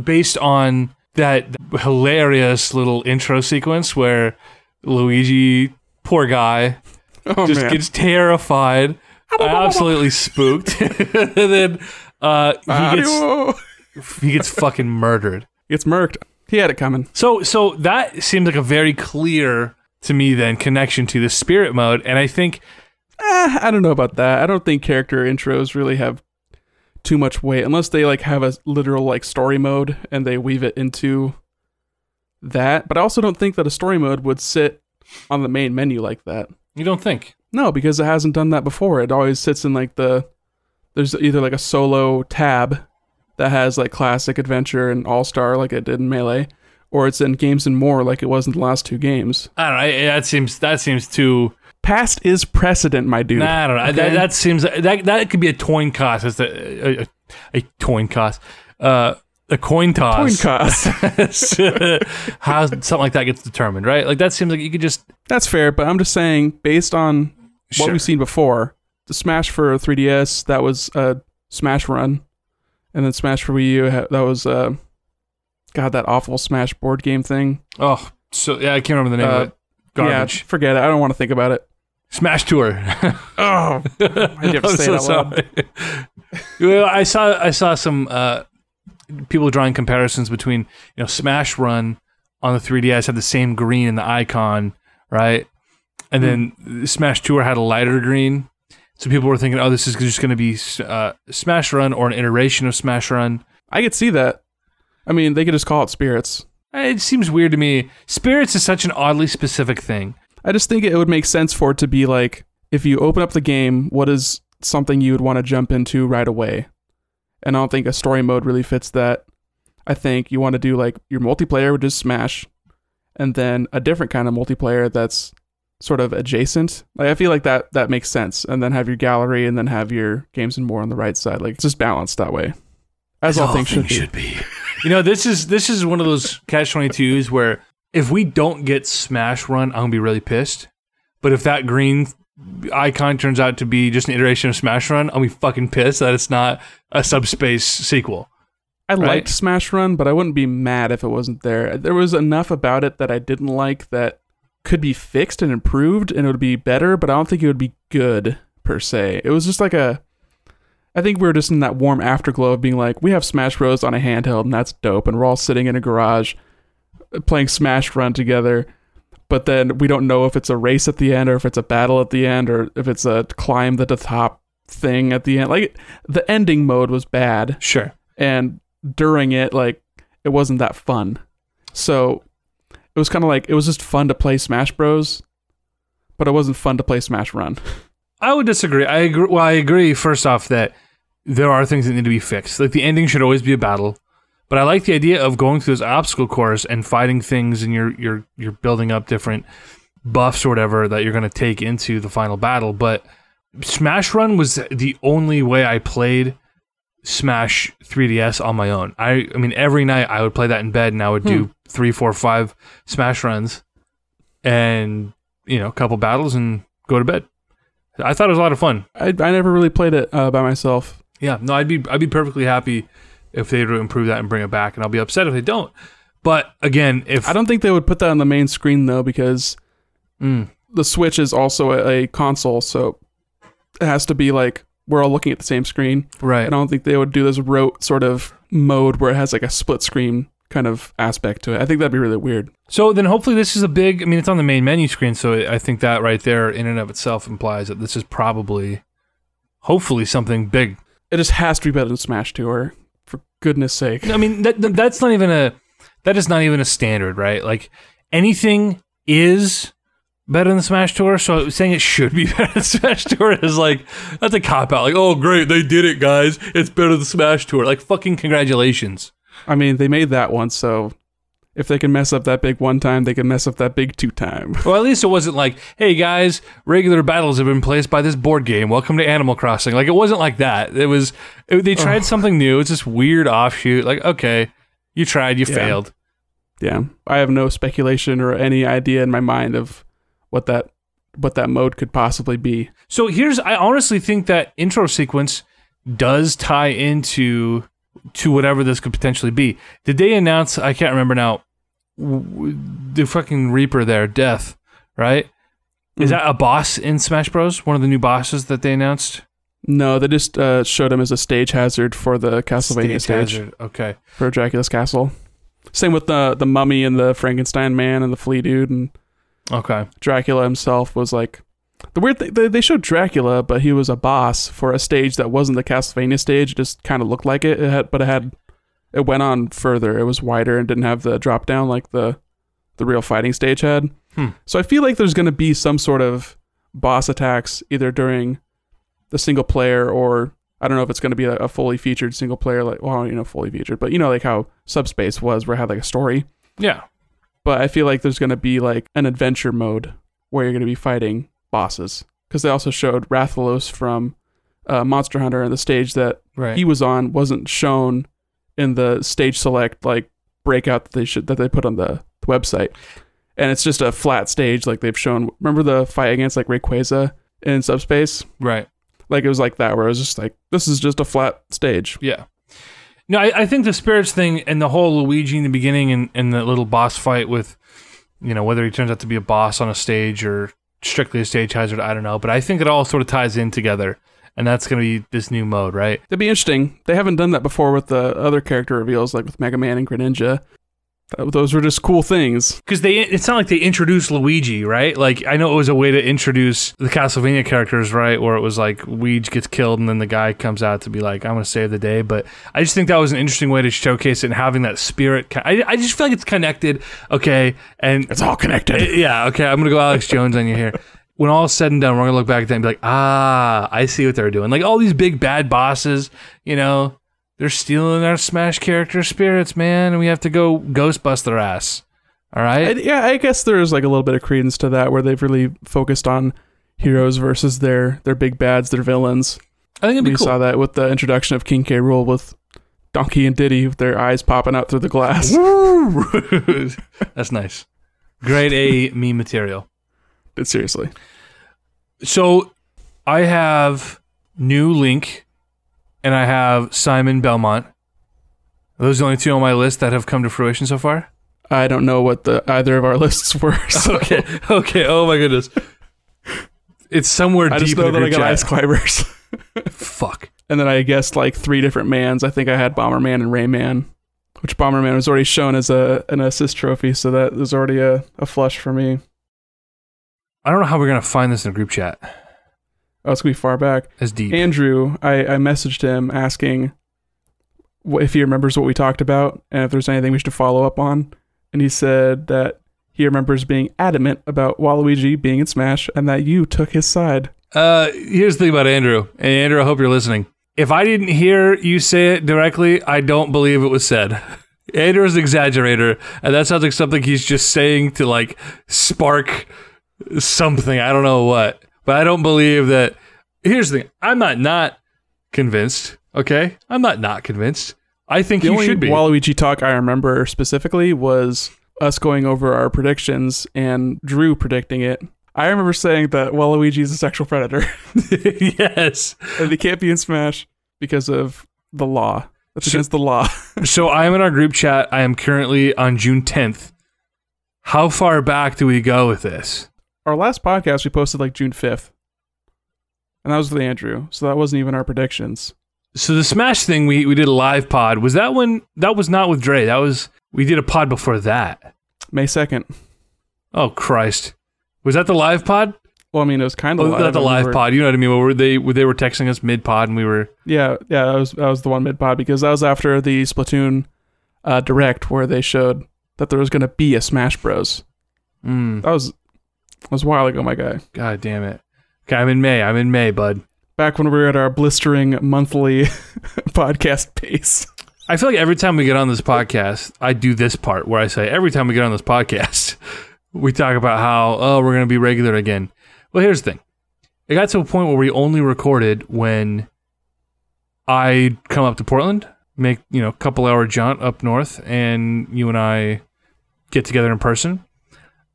based on that hilarious little intro sequence where Luigi, poor guy, Oh just man. gets terrified, absolutely spooked, and then uh, he gets he gets fucking murdered. Gets murked. He had it coming. So so that seems like a very clear to me then connection to the spirit mode, and I think Eh, I don't know about that. I don't think character intros really have too much weight unless they like have a literal like story mode and they weave it into that. But I also don't think that a story mode would sit on the main menu like that. you don't think. No, because it hasn't done that before. It always sits in like the there's either like a solo tab that has like classic adventure and all star like it did in Melee, or it's in games and more like it was in the last two games. I don't know. That seems that seems too. Past is precedent, my dude. Nah, I don't know. Okay? That, that seems that that could be a coin cost. It's a, a, a coin cost. Uh, a coin Coin toss. cost. How something like that gets determined, right? Like that seems like you could just That's fair, but I'm just saying, based on what we've seen before, the Smash for 3DS that was a Smash Run, and then Smash for Wii U that was uh, God that awful Smash board game thing. Oh, so yeah, I can't remember the name Uh, of it. Garbage. Yeah, forget it. I don't want to think about it. Smash Tour. Oh, Why'd you have to say it out loud? well, I saw I saw some uh, people drawing comparisons between you know Smash Run on the 3DS had the same green in the icon, right? And then Smash Tour had a lighter green. So people were thinking, oh, this is just going to be uh, Smash Run or an iteration of Smash Run. I could see that. I mean, they could just call it Spirits. It seems weird to me. Spirits is such an oddly specific thing. I just think it would make sense for it to be like if you open up the game, what is something you would want to jump into right away? And I don't think a story mode really fits that. I think you want to do like your multiplayer, which is Smash, and then a different kind of multiplayer that's sort of adjacent. Like I feel like that that makes sense. And then have your gallery, and then have your games and more on the right side. Like it's just balanced that way, as all, things, should, be. be. You know, this is this is one of those catch twenty twos where if we don't get Smash Run, I'm gonna be really pissed. But if that green icon turns out to be just an iteration of Smash Run, I'll be fucking pissed that it's not a subspace sequel. I Right. liked Smash Run, but I wouldn't be mad if it wasn't there. There was enough about it that I didn't like that could be fixed and improved and it would be better, but I don't think it would be good per se. It was just like a I think we were just in that warm afterglow of being like, we have Smash Bros on a handheld and that's dope and we're all sitting in a garage playing Smash Run together. But then we don't know if it's a race at the end or if it's a battle at the end or if it's a climb to the top thing at the end. Like the ending mode was bad Sure. and during it like it wasn't that fun so it was kind of like it was just fun to play smash bros but it wasn't fun to play smash run I would disagree. I agree. Well, I agree. First off, that there are things that need to be fixed. Like the ending should always be a battle. But I like the idea of going through this obstacle course and fighting things, and you're you're you're building up different buffs or whatever that you're going to take into the final battle. But Smash Run was the only way I played Smash 3DS on my own. I I mean, every night I would play that in bed, and I would do three, four, five Smash runs, and you know, a couple battles, and go to bed. I thought it was a lot of fun. i, I never really played it uh, by myself Yeah, no, I'd be I'd be perfectly happy if they were to improve that and bring it back, and I'll be upset if they don't. But again, if i don't think they would put that on the main screen though because Mm, the switch is also a, a console so it has to be like we're all looking at the same screen right, i don't think they would do this rote sort of mode where it has like a split screen kind of aspect to it i think that'd be really weird so then hopefully this is a big. I mean, it's on the main menu screen, so I think that right there, in and of itself, implies that this is probably, hopefully, something big. it just has to be better than smash tour for goodness sake I mean, that that- that's not even a that is not even a standard, right? Like anything is better than Smash Tour, so saying it should be better than Smash Tour is like that's a cop out. Like, oh great, they did it, guys. It's better than Smash Tour. Like fucking congratulations. I mean, they made that one, so if they can mess up that big one time, they can mess up that big two time. Well, at least it wasn't like, hey guys, regular battles have been placed by this board game. Welcome to Animal Crossing. Like it wasn't like that. It was it, they tried something new. It's this weird offshoot. Like okay, you tried, you Yeah. failed. yeah, I have no speculation or any idea in my mind of what that what that mode could possibly be. So here's I honestly think that intro sequence does tie into to whatever this could potentially be. Did they announce I can't remember now the fucking Reaper there, Death, right? Is Mm. that a boss in Smash Bros? One of the new bosses that they announced? No, they just uh, showed him as a stage hazard for the Castlevania stage, hazard. Okay. for Dracula's castle. Same with the the mummy and the Frankenstein man and the flea dude and Okay. Dracula himself was like the weird thing. They, they showed Dracula, but he was a boss for a stage that wasn't the Castlevania stage. It just kind of looked like it. It had, but it had it went on further. It was wider and didn't have the drop down like the the real fighting stage had. Hmm. So I feel like there's going to be some sort of boss attacks either during the single player or I don't know if it's going to be a, a fully featured single player like well you know fully featured, but you know like how Subspace was where it had like a story Yeah. but I feel like there's going to be like an adventure mode where you're going to be fighting bosses because they also showed Rathalos from uh, Monster Hunter and the stage that Right. he was on wasn't shown in the stage select like breakout that they should that they put on the, the website and it's just a flat stage like they've shown remember the fight against like Rayquaza in subspace right. like it was like that where it was just like this is just a flat stage Yeah. No, I, I think the spirits thing and the whole Luigi in the beginning and, and the little boss fight with, you know, whether he turns out to be a boss on a stage or strictly a stage hazard, I don't know. But I think it all sort of ties in together. And that's going to be this new mode, right? That'd be interesting. They haven't done that before with the other character reveals, like with Mega Man and Greninja. Those were just cool things. Because they, it's not like they introduced Luigi, right? Like I know it was a way to introduce the Castlevania characters, right? Where it was like Luigi gets killed and then the guy comes out to be like, "I'm going to save the day." But I just think that was an interesting way to showcase it and having that spirit. I, I just feel like it's connected. Okay, and It's all connected. Yeah, okay, I'm gonna go Alex Jones on you here. When all is said and done, we're gonna look back at that and be like, ah, I see what they're doing. Like all these big bad bosses, you know, they're stealing our Smash character spirits, man, and we have to go ghost bust their ass. All right. I, yeah, I guess there's like a little bit of credence to that where they've really focused on heroes versus their their big bads, their villains. I think it'd We be cool. saw that with the introduction of King K. Rool with Donkey and Diddy with their eyes popping out through the glass. That's nice. Grade A meme material. But seriously, So I have new Link and I have Simon Belmont. Those are those the only two on my list that have come to fruition so far? I don't know what the either of our lists were. So Okay, okay. Oh my goodness. It's somewhere I deep just know in the that I got ice climbers. Fuck. And then I guessed like three different mans. I think I had Bomberman and Rayman, which Bomberman was already shown as a an assist trophy, so that was already a, a flush for me. I don't know how we're gonna find this in a group chat. Oh, it's gonna be far back. As deep. Andrew, I, I messaged him asking if he remembers what we talked about and if there's anything we should follow up on. And he said that he remembers being adamant about Waluigi being in Smash and that you took his side. Uh, here's the thing about Andrew. And Andrew, I hope you're listening. If I didn't hear you say it directly, I don't believe it was said. Andrew is an exaggerator, and that sounds like something he's just saying to like spark something. I don't know what, but I don't believe that. Here's the thing: I'm not not convinced. Okay, I'm not not convinced. I think The you only should be. Waluigi talk I remember specifically was us going over our predictions and Drew predicting it. I remember saying that Waluigi is a sexual predator yes. and he can't be in Smash because of the law. That's So- against the law. So I am in our group chat. I am currently on June 10th. How far back do we go with this? Our last podcast we posted like June 5th. And that was with Andrew. So that wasn't even our predictions. So the Smash thing, we, we did a live pod. Was that when? That was not with Dre. That was we did a pod before that. May 2nd. Oh Christ, was that the live pod? Well, I mean, it was kind Oh, of live. not the live pod. You know what I mean? Where were they they were texting us mid pod, and we were Yeah, yeah, that was that was the one mid pod because that was after the Splatoon uh, direct where they showed that there was going to be a Smash Bros. mm, That was that was a while ago, my guy. God damn it. Okay, I'm in May. I'm in May, bud. Back when we were at our blistering monthly podcast pace. I feel like every time we get on this podcast, I do this part where I say, every time we get on this podcast, we talk about how, oh, we're going to be regular again. Well, here's the thing it got to a point where we only recorded when I come up to Portland, make, you know, a couple hour jaunt up north, and you and I get together in person.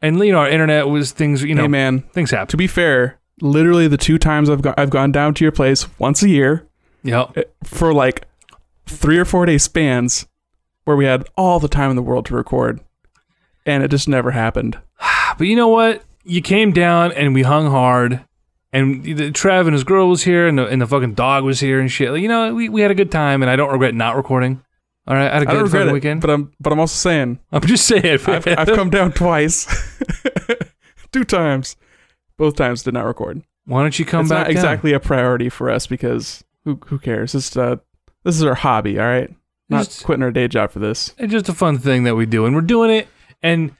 And, you know, our internet was things, you know, hey man, things happen. to be fair, literally the two times I've gone I've gone down to your place once a year Yeah. eh, for like three or four day spans where we had all the time in the world to record, and it just never happened. But you know what? you came down and we hung hard, and the, Trev and his girl was here, and the, and the fucking dog was here and shit. Like, you know, we, we had a good time, and I don't regret not recording. All right, I had a good fucking it, weekend. but I'm but I'm also saying I'm just saying, I've. I've come down twice, two times, both times did not record. Why don't you come it's back? not exactly a priority for us because who who cares? It's uh this is our hobby, all right. Not Just- quitting our day job for this. It's just a fun thing that we do, and we're doing it. And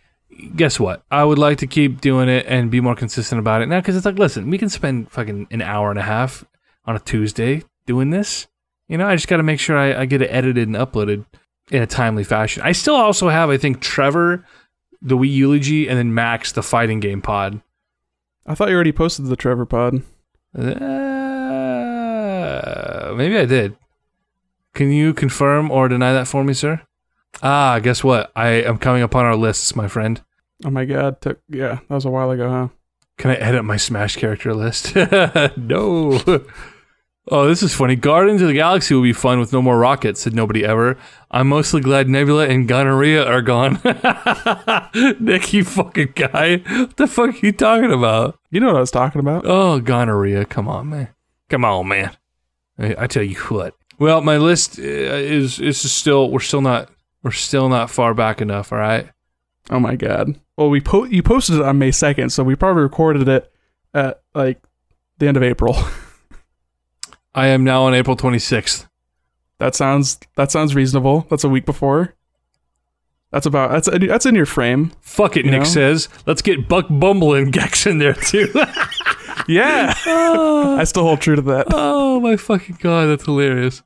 guess what? I would like to keep doing it and be more consistent about it now because it's like, listen, we can spend fucking an hour and a half on a Tuesday doing this. You know, I just got to make sure I, I get it edited and uploaded in a timely fashion. I still also have, I think, Trevor, the Wii eulogy, and then Max, the fighting game pod. I thought you already posted the Trevor pod. Uh, maybe I did. Can you confirm or deny that for me, sir? Ah, guess what? I am coming upon our lists, my friend. Oh my god, took yeah, that was a while ago, huh? Can I edit my Smash character list? no. Oh, this is funny. Guardians of the Galaxy will be fun with no more rockets, said nobody ever. I'm mostly glad Nebula and Gonorrhea are gone. Nick, you fucking guy. What the fuck are you talking about? You know what I was talking about. Oh, gonorrhea. Come on, man. Come on, man. I, I tell you what. Well, my list uh, is is still we're still not we're still not far back enough. All right. Oh my god. Well, we po- you posted it on May second, so we probably recorded it at like the end of April. I am now on April 26th. that sounds that sounds reasonable. That's a week before. That's about that's that's in your frame. Fuck it, Nick know? says. Let's get Buck Bumble and Gex in there too. Yeah, oh, I still hold true to that. oh my fucking god, that's hilarious.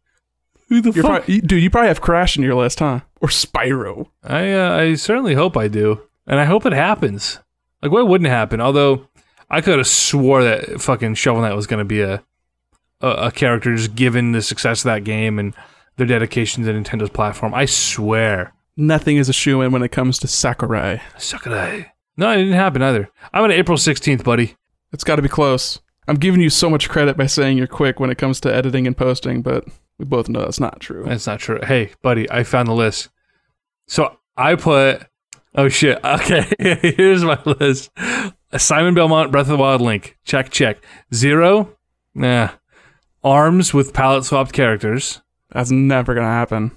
Who the You're fuck? probably, dude, you probably have Crash in your list, huh? Or Spyro. I uh, I certainly hope I do, and I hope it happens. Like, why wouldn't it happen? Although I could have swore that fucking Shovel Knight was going to be a, a a character just given the success of that game and their dedication to Nintendo's platform. I swear, Nothing is a shoe in when it comes to Sakurai. Sakurai. No, it didn't happen either. I'm on April 16th, buddy. It's got to be close. I'm giving you so much credit by saying you're quick when it comes to editing and posting, but we both know that's not true. That's not true. Hey, buddy, I found the list. So I put. Oh shit. Okay, here's my list. Simon Belmont, Breath of the Wild link. Check, check. Zero. Nah. Arms with palette swapped characters. That's never gonna happen.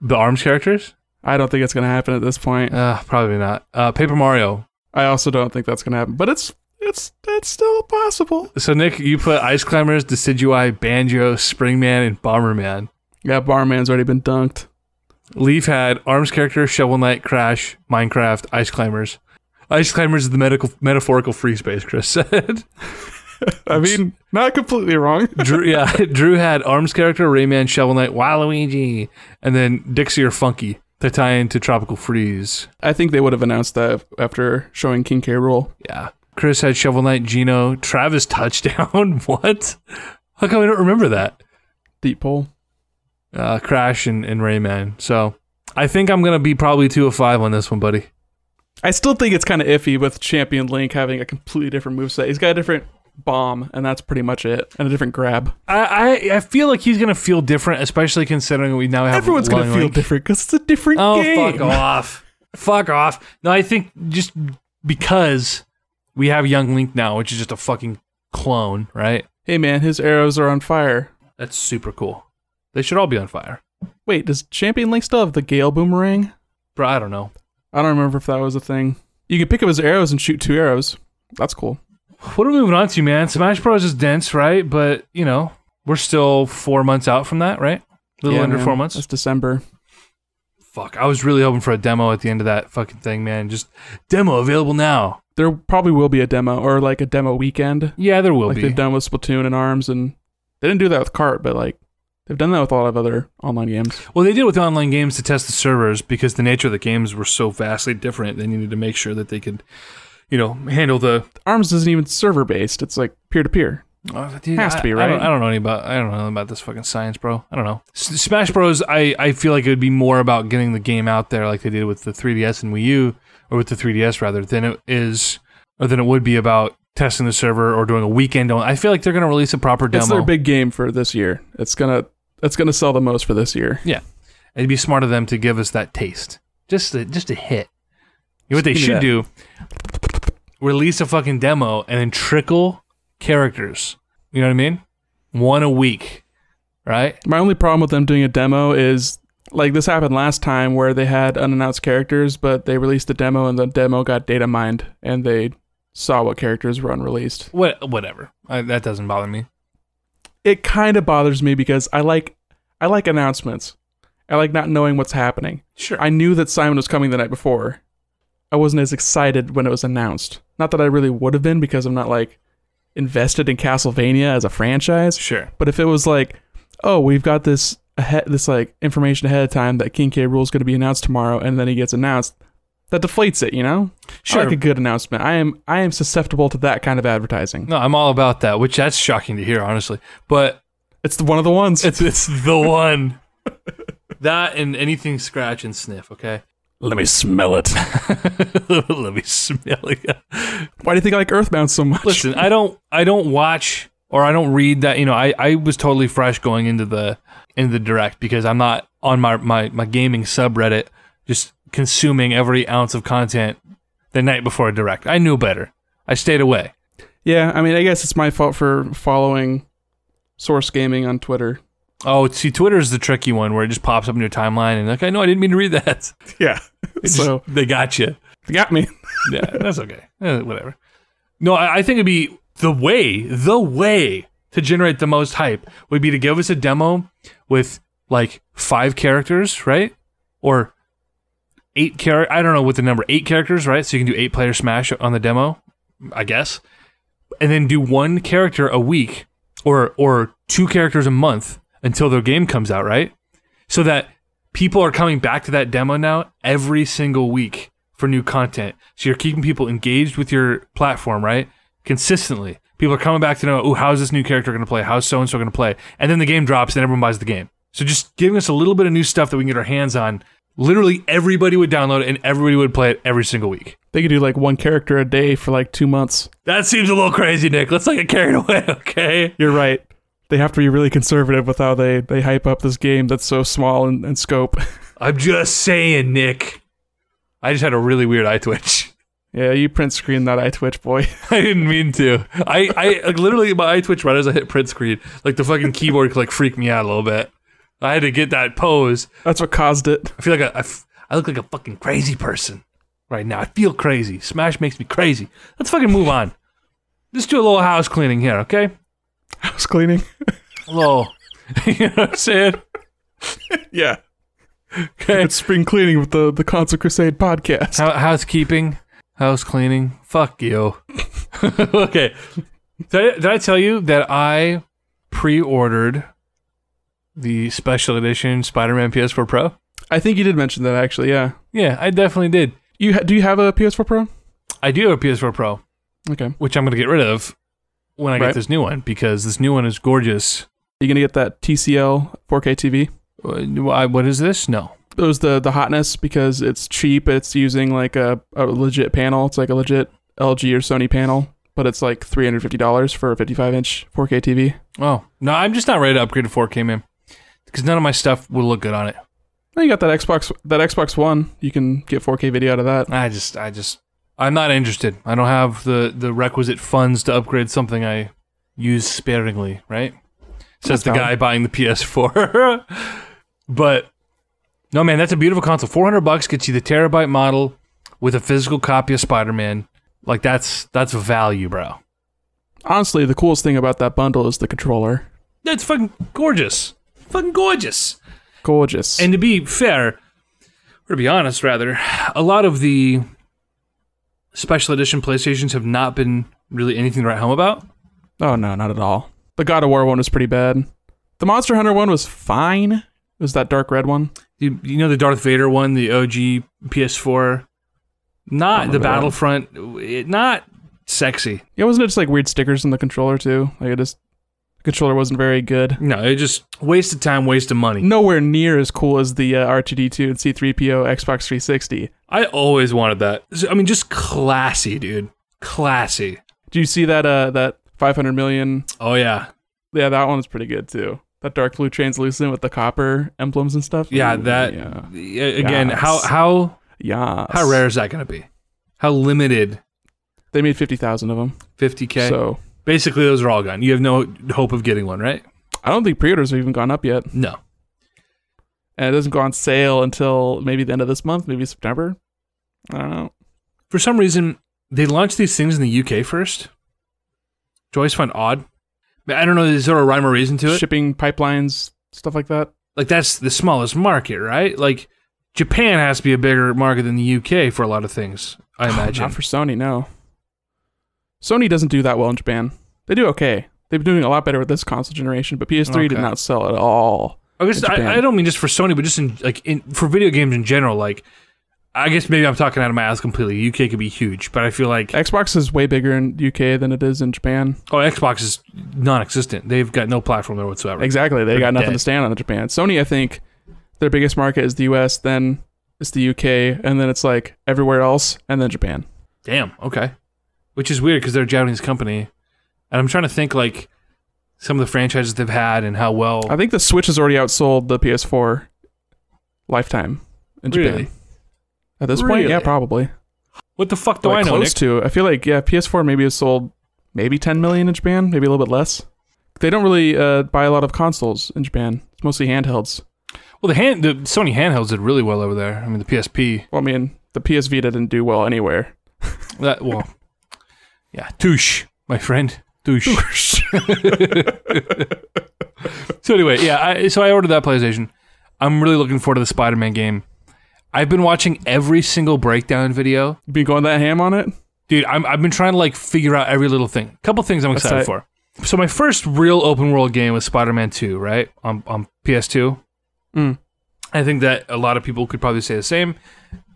The arms characters? I don't think it's gonna happen at this point. Uh, probably not. Uh, Paper Mario. I also don't think that's gonna happen, but it's it's it's still possible. So Nick, you put Ice Climbers, Decidueye, Banjo, Springman, and Bomberman. Yeah, Bomberman's already been dunked. Leaf had arms character, Shovel Knight, Crash, Minecraft, Ice Climbers. Ice Climbers is the medical, metaphorical free space, Chris said. I mean, not completely wrong. Drew, yeah, Drew had arms character, Rayman, Shovel Knight, Waluigi, and then Dixie or Funky to tie into Tropical Freeze. I think they would have announced that after showing King K. Rool. Yeah. Chris had Shovel Knight, Geno, Travis touchdown. what? How come I don't remember that? Deep pull. Uh, Crash and, and Rayman. So I think I'm gonna be probably two of five on this one, buddy. I still think it's kind of iffy with Champion Link having a completely different moveset. He's got a different bomb, and that's pretty much it, and a different grab. I, I, I feel like he's gonna feel different, especially considering we now have Everyone's gonna feel Link. different because it's a different Oh, game. fuck off. fuck off. No, I think just because we have Young Link now, which is just a fucking clone, right? Hey man, his arrows are on fire. That's super cool. They should all be on fire. Wait, does Champion Link still have the Gale Boomerang? Bro, I don't know. I don't remember if that was a thing. You can pick up his arrows and shoot two arrows. That's cool. What are we moving on to, man? Smash Bros is dense, right? But, you know, we're still four months out from that, right? A little Yeah, under man. four months. That's December. Fuck. I was really hoping for a demo at the end of that fucking thing, man. Just demo available now. There probably will be a demo or like a demo weekend, Yeah, there will like be. they've done with Splatoon and Arms, and they didn't do that with Kart, but like they've done that with a lot of other online games. Well, they did with online games to test the servers because the nature of the games were so vastly different. They needed to make sure that they could, you know, handle the. Arms isn't even server based; it's like peer to peer. Oh, dude, Has to I- be, I don't, right? I don't know any about. I don't know about this fucking science, bro. I don't know. S- Smash Bros. I, I feel like it would be more about getting the game out there, like they did with the 3DS and Wii U, or with the 3DS rather, than it is, or than it would be about testing the server or doing a weekend. On. I feel like they're going to release a proper demo. It's their big game for this year. It's gonna it's gonna sell the most for this year. Yeah, it'd be smart of them to give us that taste, just a, just a hit. You know what they should do? Release a fucking demo and then trickle characters. You know what I mean? One a week, right? My only problem with them doing a demo is like this happened last time where they had unannounced characters, but they released the demo and the demo got data mined and they saw what characters were unreleased. What, whatever. I, that doesn't bother me. It kind of bothers me because I like I like announcements. I like not knowing what's happening. Sure. I knew that Simon was coming the night before. I wasn't as excited when it was announced. Not that I really would have been because I'm not like invested in Castlevania as a franchise. sure. But if it was like, oh, we've got this ahead, this like information ahead of time that King K. Rool is going to be announced tomorrow, and then he gets announced, that deflates it. You know, Sure. I like a good announcement. I am I am susceptible to that kind of advertising. No, I'm all about that, which that's shocking to hear, honestly. But It's the, one of the ones. it's it's the one. that and anything scratch and sniff, okay? Let me smell it. Let me smell it. Why do you think I like Earthbound so much? Listen, I don't I don't watch or I don't read that, you know, I, I was totally fresh going into the into the direct because I'm not on my, my, my gaming subreddit just consuming every ounce of content the night before a direct. I knew better. I stayed away. Yeah, I mean, I guess it's my fault for following Source Gaming on Twitter. Oh, see, Twitter is the tricky one where it just pops up in your timeline and like, I know I didn't mean to read that. Yeah. It so just- they got you. they got me. Yeah, that's okay. Eh, whatever. No, I, I think it'd be the way, the way to generate the most hype would be to give us a demo with like five characters, right? Or eight char I don't know what the number, eight characters, right? So you can do eight player smash on the demo, I guess. And then do one character a week or or two characters a month until their game comes out, right? So that people are coming back to that demo now every single week for new content. So you're keeping people engaged with your platform, right? Consistently. People are coming back to know, oh, how's this new character going to play? How's so and so going to play? And then the game drops and everyone buys the game. So just giving us a little bit of new stuff that we can get our hands on. Literally everybody would download it and everybody would play it every single week. They could do like one character a day for like two months. That seems a little crazy, Nick. Let's not get carried away, okay? You're right. They have to be really conservative with how they, they hype up this game that's so small in, in scope. I'm just saying, Nick. I just had a really weird eye twitch. yeah, you print screen that eye twitch boy. I didn't mean to. I, I like, literally my eye twitch right as I hit print screen. Like the fucking keyboard like freaked me out a little bit. I had to get that pose. That's what caused it. I feel like I, I f- I look like a fucking crazy person right now. I feel crazy. Smash makes me crazy. Let's fucking move on. Just do a little house cleaning here, okay? House cleaning. Little, you know what I'm saying? yeah. Okay. It's spring cleaning with the, the Console Crusade podcast. Hou- housekeeping, house cleaning. Fuck you. okay. Did I, did I tell you that I pre-ordered the special edition Spider-Man PS4 Pro? I think you did mention that actually, yeah. Yeah, I definitely did. You ha- do you have a PS4 Pro? I do have a PS4 Pro, Okay. which I'm going to get rid of when I get this new one because this new one is gorgeous. Are You gonna get that TCL 4K TV? Uh, What is this? No. It was the the hotness because it's cheap. It's using like a, a legit panel. It's like a legit LG or Sony panel, but it's like three hundred fifty dollars for a fifty five inch 4K TV. Oh no, I'm just not ready to upgrade to 4K, man. Because none of my stuff will look good on it. Well, you got that Xbox that Xbox One. You can get 4K video out of that. I just, I just, I'm not interested. I don't have the the requisite funds to upgrade something I use sparingly. Right? Says That's the guy buying the PS4. but no, man, that's a beautiful console. 400 bucks gets you the terabyte model with a physical copy of Spider-Man. Like that's that's value, bro. Honestly, the coolest thing about that bundle is the controller. That's fucking gorgeous. Fucking gorgeous. Gorgeous. And to be fair, or to be honest, rather, a lot of the special edition PlayStations have not been really anything to write home about. oh no, not at all. The God of War one was pretty bad. The Monster Hunter one was fine. It was that dark red one. You, you know the Darth Vader one, the OG PS4, not the. Battlefront, it, not sexy. Yeah, wasn't it just like weird stickers in the controller too? Like it just the controller wasn't very good. No, it just wasted time, wasted money. Nowhere near as cool as the uh, R2D2 and C3PO Xbox 360. I always wanted that. I mean, just classy, dude. Classy. Do you see that uh that 500 million? Oh yeah, Yeah, that one was pretty good too. That dark blue translucent with the copper emblems and stuff. yeah. Ooh, That Yeah. Yeah, again. Yes. How how Yes. how rare is that going to be? How limited They made fifty thousand of them. 50k. So Basically, those are all gone. You have no hope of getting one, right? I don't think pre-orders have even gone up yet, No. And it doesn't go on sale until maybe the end of this month, maybe September. I don't know. For some reason, they launched these things in the UK first. Which I always find odd. I don't know. Is there a rhyme or reason to it? Shipping pipelines, stuff like that. like that's the smallest market, right? Like Japan has to be a bigger market than the UK for a lot of things. I imagine. Not for Sony, no. Sony doesn't do that well in Japan. They do okay. They've been doing a lot better with this console generation, but PS3 did not sell at all. I guess. I, I don't mean just for Sony, but just in like in for video games in general. Like, I guess maybe I'm talking out of my ass completely. UK could be huge, but I feel like Xbox is way bigger in UK than it is in Japan. oh, Xbox is non-existent. They've got no platform there whatsoever. Exactly. They They're got nothing dead. to stand on in Japan. Sony, I think, their biggest market is the US, then it's the UK, and then it's like everywhere else, and then Japan. Damn. Okay. Which is weird because they're a Japanese company, and I'm trying to think like some of the franchises they've had and how well. I think the Switch has already outsold the PS4 lifetime in Japan. Really? At this point, yeah, probably. what the fuck do like I know? close Nick? to. I feel like yeah, PS4 maybe has sold maybe 10 million in Japan, maybe a little bit less. They don't really uh, buy a lot of consoles in Japan. It's mostly handhelds. Well, the hand the Sony handhelds did really well over there. I mean, the PSP. Well, I mean, the PS Vita didn't do well anywhere. That well, yeah, touche, my friend, so anyway, yeah, I, so I ordered that PlayStation. I'm really looking forward to the Spider-Man game. I've been watching every single breakdown video, been going that ham on it? dude. I'm, I've been trying to like figure out every little thing. A couple things I'm excited tight. for. So my first real open world game was Spider-Man 2, right on on PS2. Mm. I think that a lot of people could probably say the same,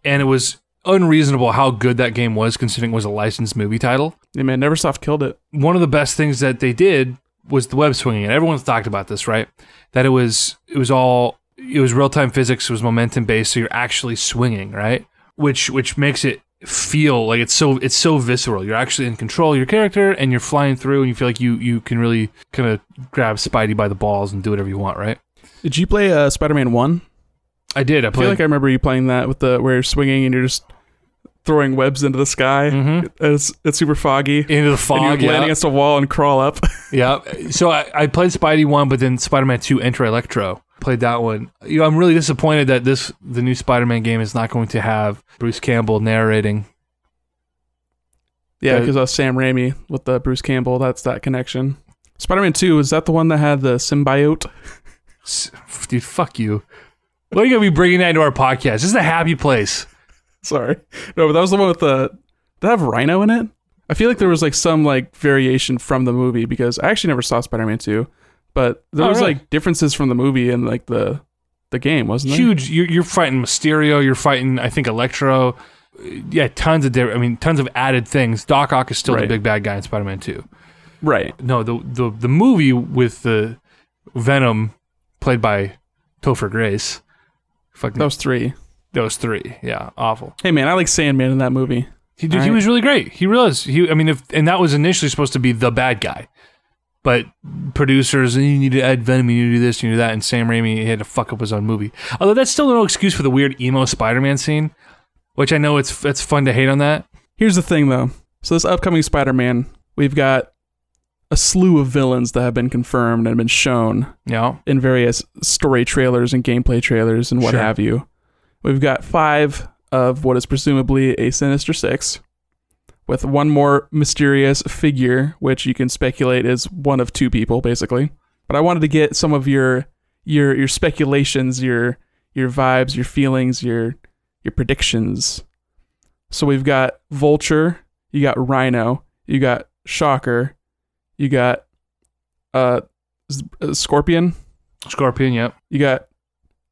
and it was unreasonable how good that game was considering it was a licensed movie title. Yeah, man, Neversoft killed it. one of the best things that they did was the web swinging, and everyone's talked about this, right? That it was it was all it was real time physics, it was momentum based, so you're actually swinging, right? Which which makes it feel like it's so it's so visceral. You're actually in control of your character, and you're flying through, and you feel like you you can really kind of grab Spidey by the balls and do whatever you want, right? Did you play uh, Spider-Man 1? I did. I I feel like I remember you playing that with the where you're swinging and you're just throwing webs into the sky. Mhm. It's it's super foggy. into the and you fog, land yeah. against a wall and crawl up. Yeah. So I, I played Spidey one, but then Spider Man two Enter Electro. Played that one. You know, I'm really disappointed that this the new Spider Man game is not going to have Bruce Campbell narrating. yeah, because uh, Sam Raimi with the Bruce Campbell, that's that connection. Spider-Man 2, is that the one that had the symbiote? Dude, fuck you. Why are you gonna be bringing that into our podcast? This is a happy place. Sorry. No, but that was the one with the did it have Rhino in it? I feel like there was like some like variation from the movie because I actually never saw Spider-Man 2, but there Oh, was really? like differences from the movie and like the the game, wasn't there? Huge. You're, you're fighting Mysterio. You're fighting, I think, Electro. Yeah, tons of different. I mean, tons of added things. Doc Ock is still the big bad guy in Spider Man two. Right. No, the the the movie with the Venom played by Topher Grace. Fucking was 3. those three. Yeah, awful. Hey man, I like Sandman in that movie. He dude, he Alright. was really great. He was. He I mean, if and that was initially supposed to be the bad guy, but producers you need to add Venom, you need to do this, you need to do that, and Sam Raimi he had to fuck up his own movie. Although that's still no excuse for the weird emo Spider-Man scene, which I know it's it's fun to hate on that. Here's the thing though. So this upcoming Spider-Man, we've got a slew of villains that have been confirmed and been shown know, in various story trailers and gameplay trailers and what Sure. have you. We've got five of what is presumably a Sinister Six, with one more mysterious figure, which you can speculate is one of two people, basically. But I wanted to get some of your your your speculations, your your vibes, your feelings, your your predictions. So we've got Vulture, you got Rhino, you got Shocker, you got uh, uh, Scorpion, Scorpion. Yep, you got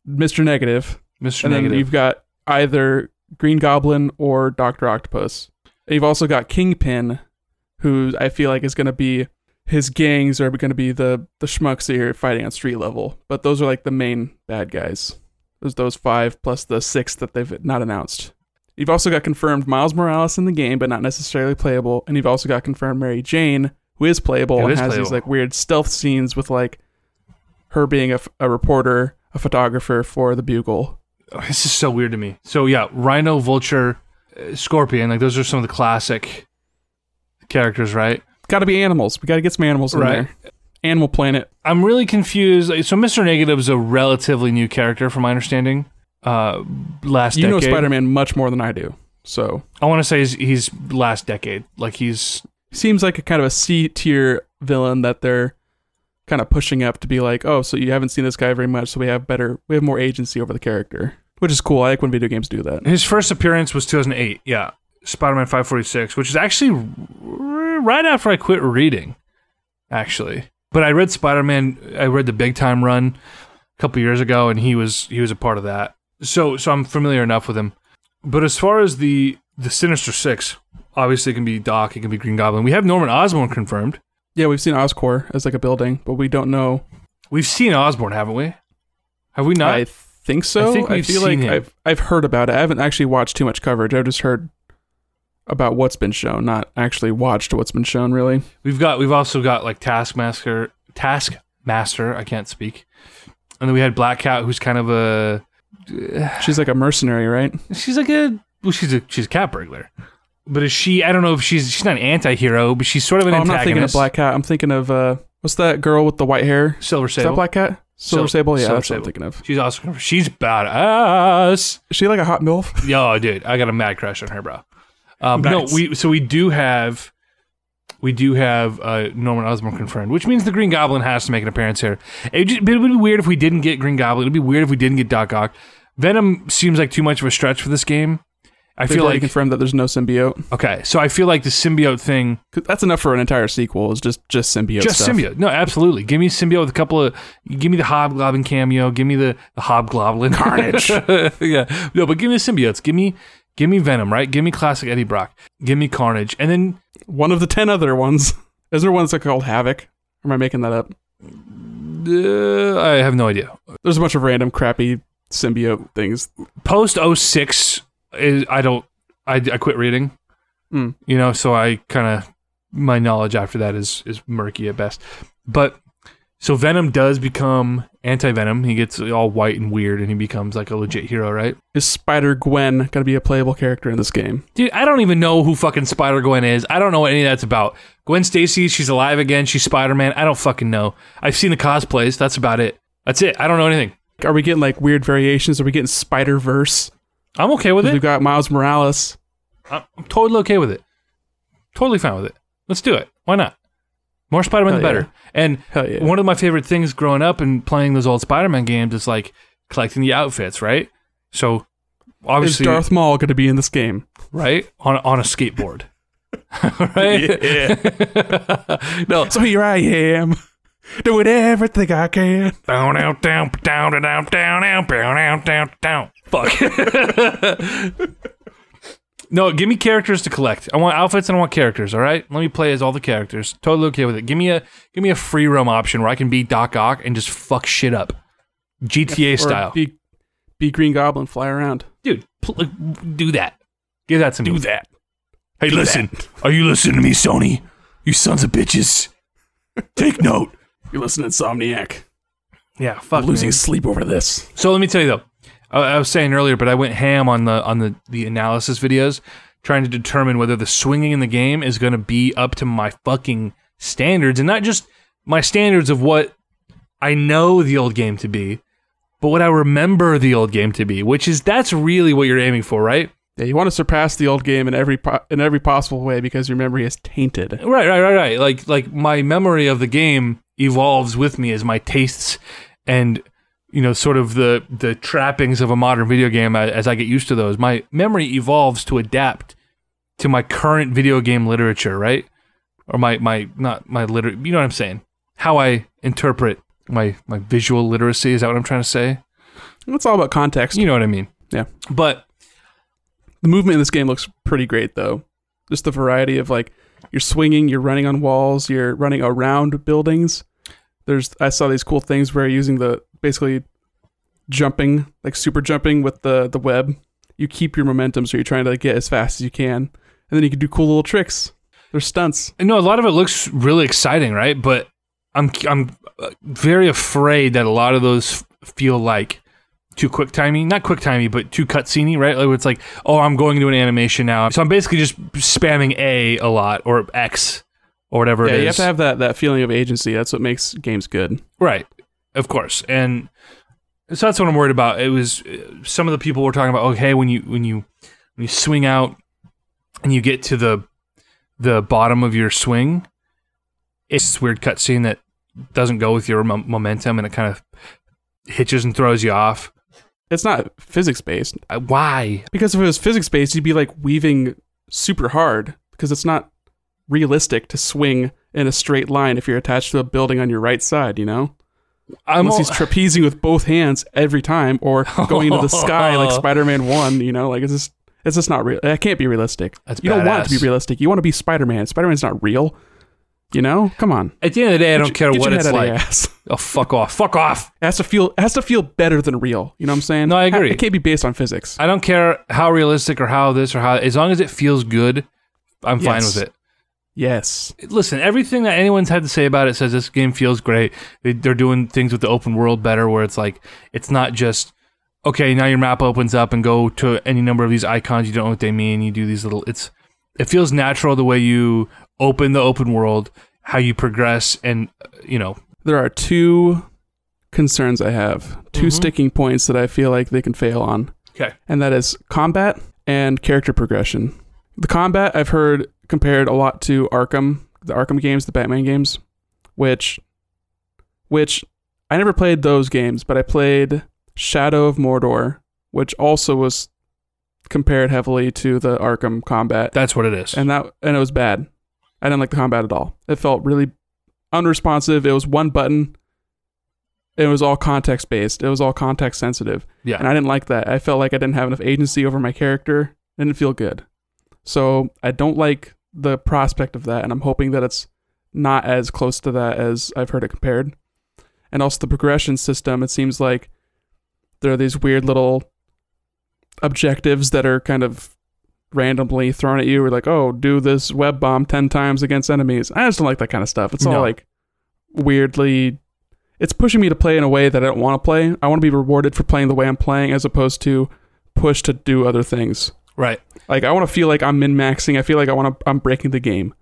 Mr. Negative, Mr. and then Negative. you've got either Green Goblin or Doctor Octopus. And you've also got Kingpin, who I feel like is going to be his gangs are going to be the the schmucks that you're fighting on street level. But those are like the main bad guys. There's those five plus the six that they've not announced. You've also got confirmed Miles Morales in the game, but not necessarily playable. And you've also got confirmed Mary Jane, who is playable Who and is has these like weird stealth scenes with like her being a, f- a reporter, a photographer for the Bugle. Oh, this is so weird to me. So yeah, Rhino, Vulture, uh, Scorpion, like those are some of the classic characters, right? Got to be animals. We got to get some animals in Right. there. Animal Planet. I'm really confused. So Mr. Negative is a relatively new character, from my understanding. Uh, last You know. Spider-Man much more than I do. So I want to say he's, he's last decade. Like he's seems like a kind of a C tier villain that they're kind of pushing up to be like, oh, so you haven't seen this guy very much, so we have better, we have more agency over the character, which is cool. I like when video games do that. his first appearance was 2008. Yeah, Spider-Man 546, which is actually r- right after I quit reading. Actually, but I read Spider-Man. I read the Big Time Run a couple years ago, and he was he was a part of that. So so I'm familiar enough with him. But as far as the the Sinister Six, obviously it can be Doc, it can be Green Goblin. We have Norman Osborn confirmed. Yeah, we've seen Oscorp as like a building, but we don't know. We've seen Osborn, haven't we? Have we not? I think so. I think we've feel seen like him. I've I've heard about it. I haven't actually watched too much coverage. I've just heard about what's been shown, not actually watched what's been shown. Really, We've got we've also got like Taskmaster Taskmaster, I can't speak. And then we had Black Cat who's kind of a she's like a mercenary, right? she's like a well, she's a she's a cat burglar. But is she I don't know if she's she's not an anti hero, but she's sort of an Oh, I'm not thinking of Black Cat. I'm thinking of uh, what's that girl with the white hair? Silver Is that Sable. Black Cat? Silver Sil- Sable. Yeah, Silver that's what I'm Sable. thinking of. She's also she's badass. Is she like a hot milf? Yo, dude, I got a mad crush on her, bro. Um, Nice. No, we so we do have we do have uh, Norman Osborn confirmed, which means the Green Goblin has to make an appearance here. It, just, it would be weird if we didn't get Green Goblin. It'd be weird if we didn't get Doc Ock. Venom seems like too much of a stretch for this game. I They've feel already like confirmed that there's no symbiote. okay, so I feel like the symbiote thing, 'Cause That's enough for an entire sequel. Is just just symbiote. just stuff. symbiote. No, absolutely. Give me symbiote with a couple of. Give me the Hobgoblin cameo. Give me the, the Hobgoblin Carnage. yeah, no, but give me the symbiotes. Give me, give me Venom. Right. Give me classic Eddie Brock. Give me Carnage, and then One of the ten other ones. Is there one that's called Havoc? Or am I making that up? Uh, I have no idea. There's a bunch of random crappy symbiote things. Post 06 is I don't I, I quit reading. Hmm. You know, so I kind of my knowledge after that is is murky at best. But so Venom does become anti-Venom. He gets all white and weird and he becomes like a legit hero, right? Is Spider Gwen going to be a playable character in this game? Dude, I don't even know who fucking Spider-Gwen is. I don't know what any of that's about. Gwen Stacy, she's alive again. She's Spider-Man. I don't fucking know. I've seen the cosplays. That's about it. That's it. I don't know anything. Are we getting like weird variations? Are we getting Spider Verse? I'm okay with it. We've got Miles Morales. I'm I'm totally okay with it. Totally fine with it. Let's do it. Why not? More Spider-Man, the Hell better. And yeah. one of my favorite things growing up and playing those old Spider-Man games is like collecting the outfits, right? So Is obviously, Darth Maul going to be in this game? right on on a skateboard, right? Yeah. no, So here I am, doing everything I can. down, down, down, down, down, down, down, down, down, down. Fuck. no, give me characters to collect. I want outfits and I want characters. All right, let me play as all the characters. Totally okay with it. Give me a give me a free roam option where I can be Doc Ock and just fuck shit up, GTA Or style. Be, be Green Goblin, fly around. Dude, pl- do that. Give that to me. Do that. Hey, listen. Are you listening to me, Sony? You sons of bitches. Take note. You listen, Insomniac. Yeah, fuck. Losing man. sleep over this. So let me tell you though, I, I was saying earlier, but I went ham on the on the the analysis videos, trying to determine whether the swinging in the game is going to be up to my fucking standards, and not just my standards of what I know the old game to be, but what I remember the old game to be, which is that's really what you're aiming for, right? Yeah, you want to surpass the old game in every po- in every possible way because your memory is tainted. Right, right, right, right. Like like my memory of the game evolves with me as my tastes and you know sort of the the trappings of a modern video game as, I get used to those. My memory evolves to adapt to my current video game literature, right? Or my my not my liter you know what I'm saying? How I interpret my my visual literacy is that what I'm trying to say? It's all about context. You know what I mean? Yeah. But The movement in this game looks pretty great, though. Just the variety of like you're swinging, you're running on walls, you're running around buildings. There's I saw these cool things where using the basically jumping, like super jumping with the the web. You keep your momentum, so you're trying to get as fast as you can, and then you can do cool little tricks. There's stunts. I know a lot of it looks really exciting, right? But I'm I'm very afraid that a lot of those feel like too quick timey, not quick timey, but too cutsceney, right? Like it's like, oh, I'm going into an animation now, so I'm basically just spamming A a lot or X or whatever Yeah, it is. you have to have that that feeling of agency. That's what makes games good. Right, of course, and so that's what I'm worried about. It was uh, some of the people were talking about. Okay, when you when you when you swing out and you get to the the bottom of your swing, it's this weird cutscene that doesn't go with your mom- momentum, and it kind of hitches and throws you off. It's not physics based Uh, Why? because if it was physics based, you'd be like weaving super hard because it's not realistic to swing in a straight line if you're attached to a building on your right side. You know, I'm unless he's trapezing with both hands every time or going into the sky like Spider-Man One. You know, like it's just it's just not real. It can't be realistic. That's you don't want it to be realistic. You want to be Spider-Man. Spider-Man's not real. You know, come on. At the end of the day, I don't care what it's out of your like. Oh, fuck off! Fuck off! It has to feel it has to feel better than real. You know what I'm saying? No, I agree. It can't be based on physics. I don't care how realistic or how this or how. As long as it feels good, I'm fine with it. Yes. listen, everything that anyone's had to say about it says this game feels great. They, they're doing things with the open world better, where it's like it's not just okay. Now your map opens up and go to any number of these icons. You don't know what they mean. You do these little. It's it feels natural the way you open the open world, how you progress, and you know There are two concerns I have. 2 Mhm. sticking points that I feel like they can fail on. Okay. And that is combat and character progression. The combat I've heard compared a lot to Arkham, the Arkham games, the Batman games, which which I never played those games, but I played Shadow of Mordor, which also was compared heavily to the Arkham combat. that's what it is. and that and it was bad. I didn't like the combat at all. It felt really unresponsive. It was one button. It was all context based. It was all context sensitive, yeah, and I didn't like that. I felt like I didn't have enough agency over my character. It didn't feel good. So I don't like the prospect of that, and I'm hoping that it's not as close to that as I've heard it compared. And also the progression system. It seems like there are these weird little objectives that are kind of randomly thrown at you. Or like, oh, do this web bomb ten times against enemies. I just don't like that kind of stuff. It's all like weirdly. It's pushing me to play in a way that I don't want to play. I want to be rewarded for playing the way I'm playing, as opposed to push to do other things. Right. Like I want to feel like I'm min maxing. I feel like I want to. I'm breaking the game,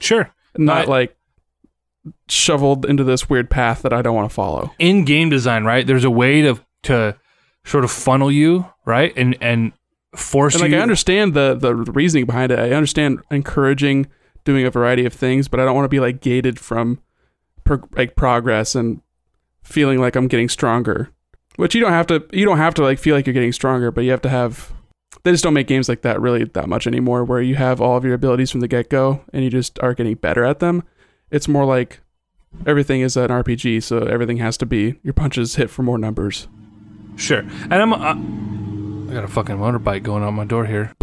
Sure. not I- like shoveled into this weird path that I don't want to follow. in game design, right? There's a way to to sort of funnel you, right, and and force And like you. I understand the the reasoning behind it. I understand encouraging doing a variety of things, but I don't want to be like gated from pro- like progress and feeling like I'm getting stronger. Which you don't have to you don't have to like feel like you're getting stronger, but you have to have they just don't make games like that really that much anymore where you have all of your abilities from the get-go and you just are getting better at them. It's more like everything is an RPG, so everything has to be your punches hit for more numbers. Sure, and I'm. Uh, I got a fucking motorbike going on my door here.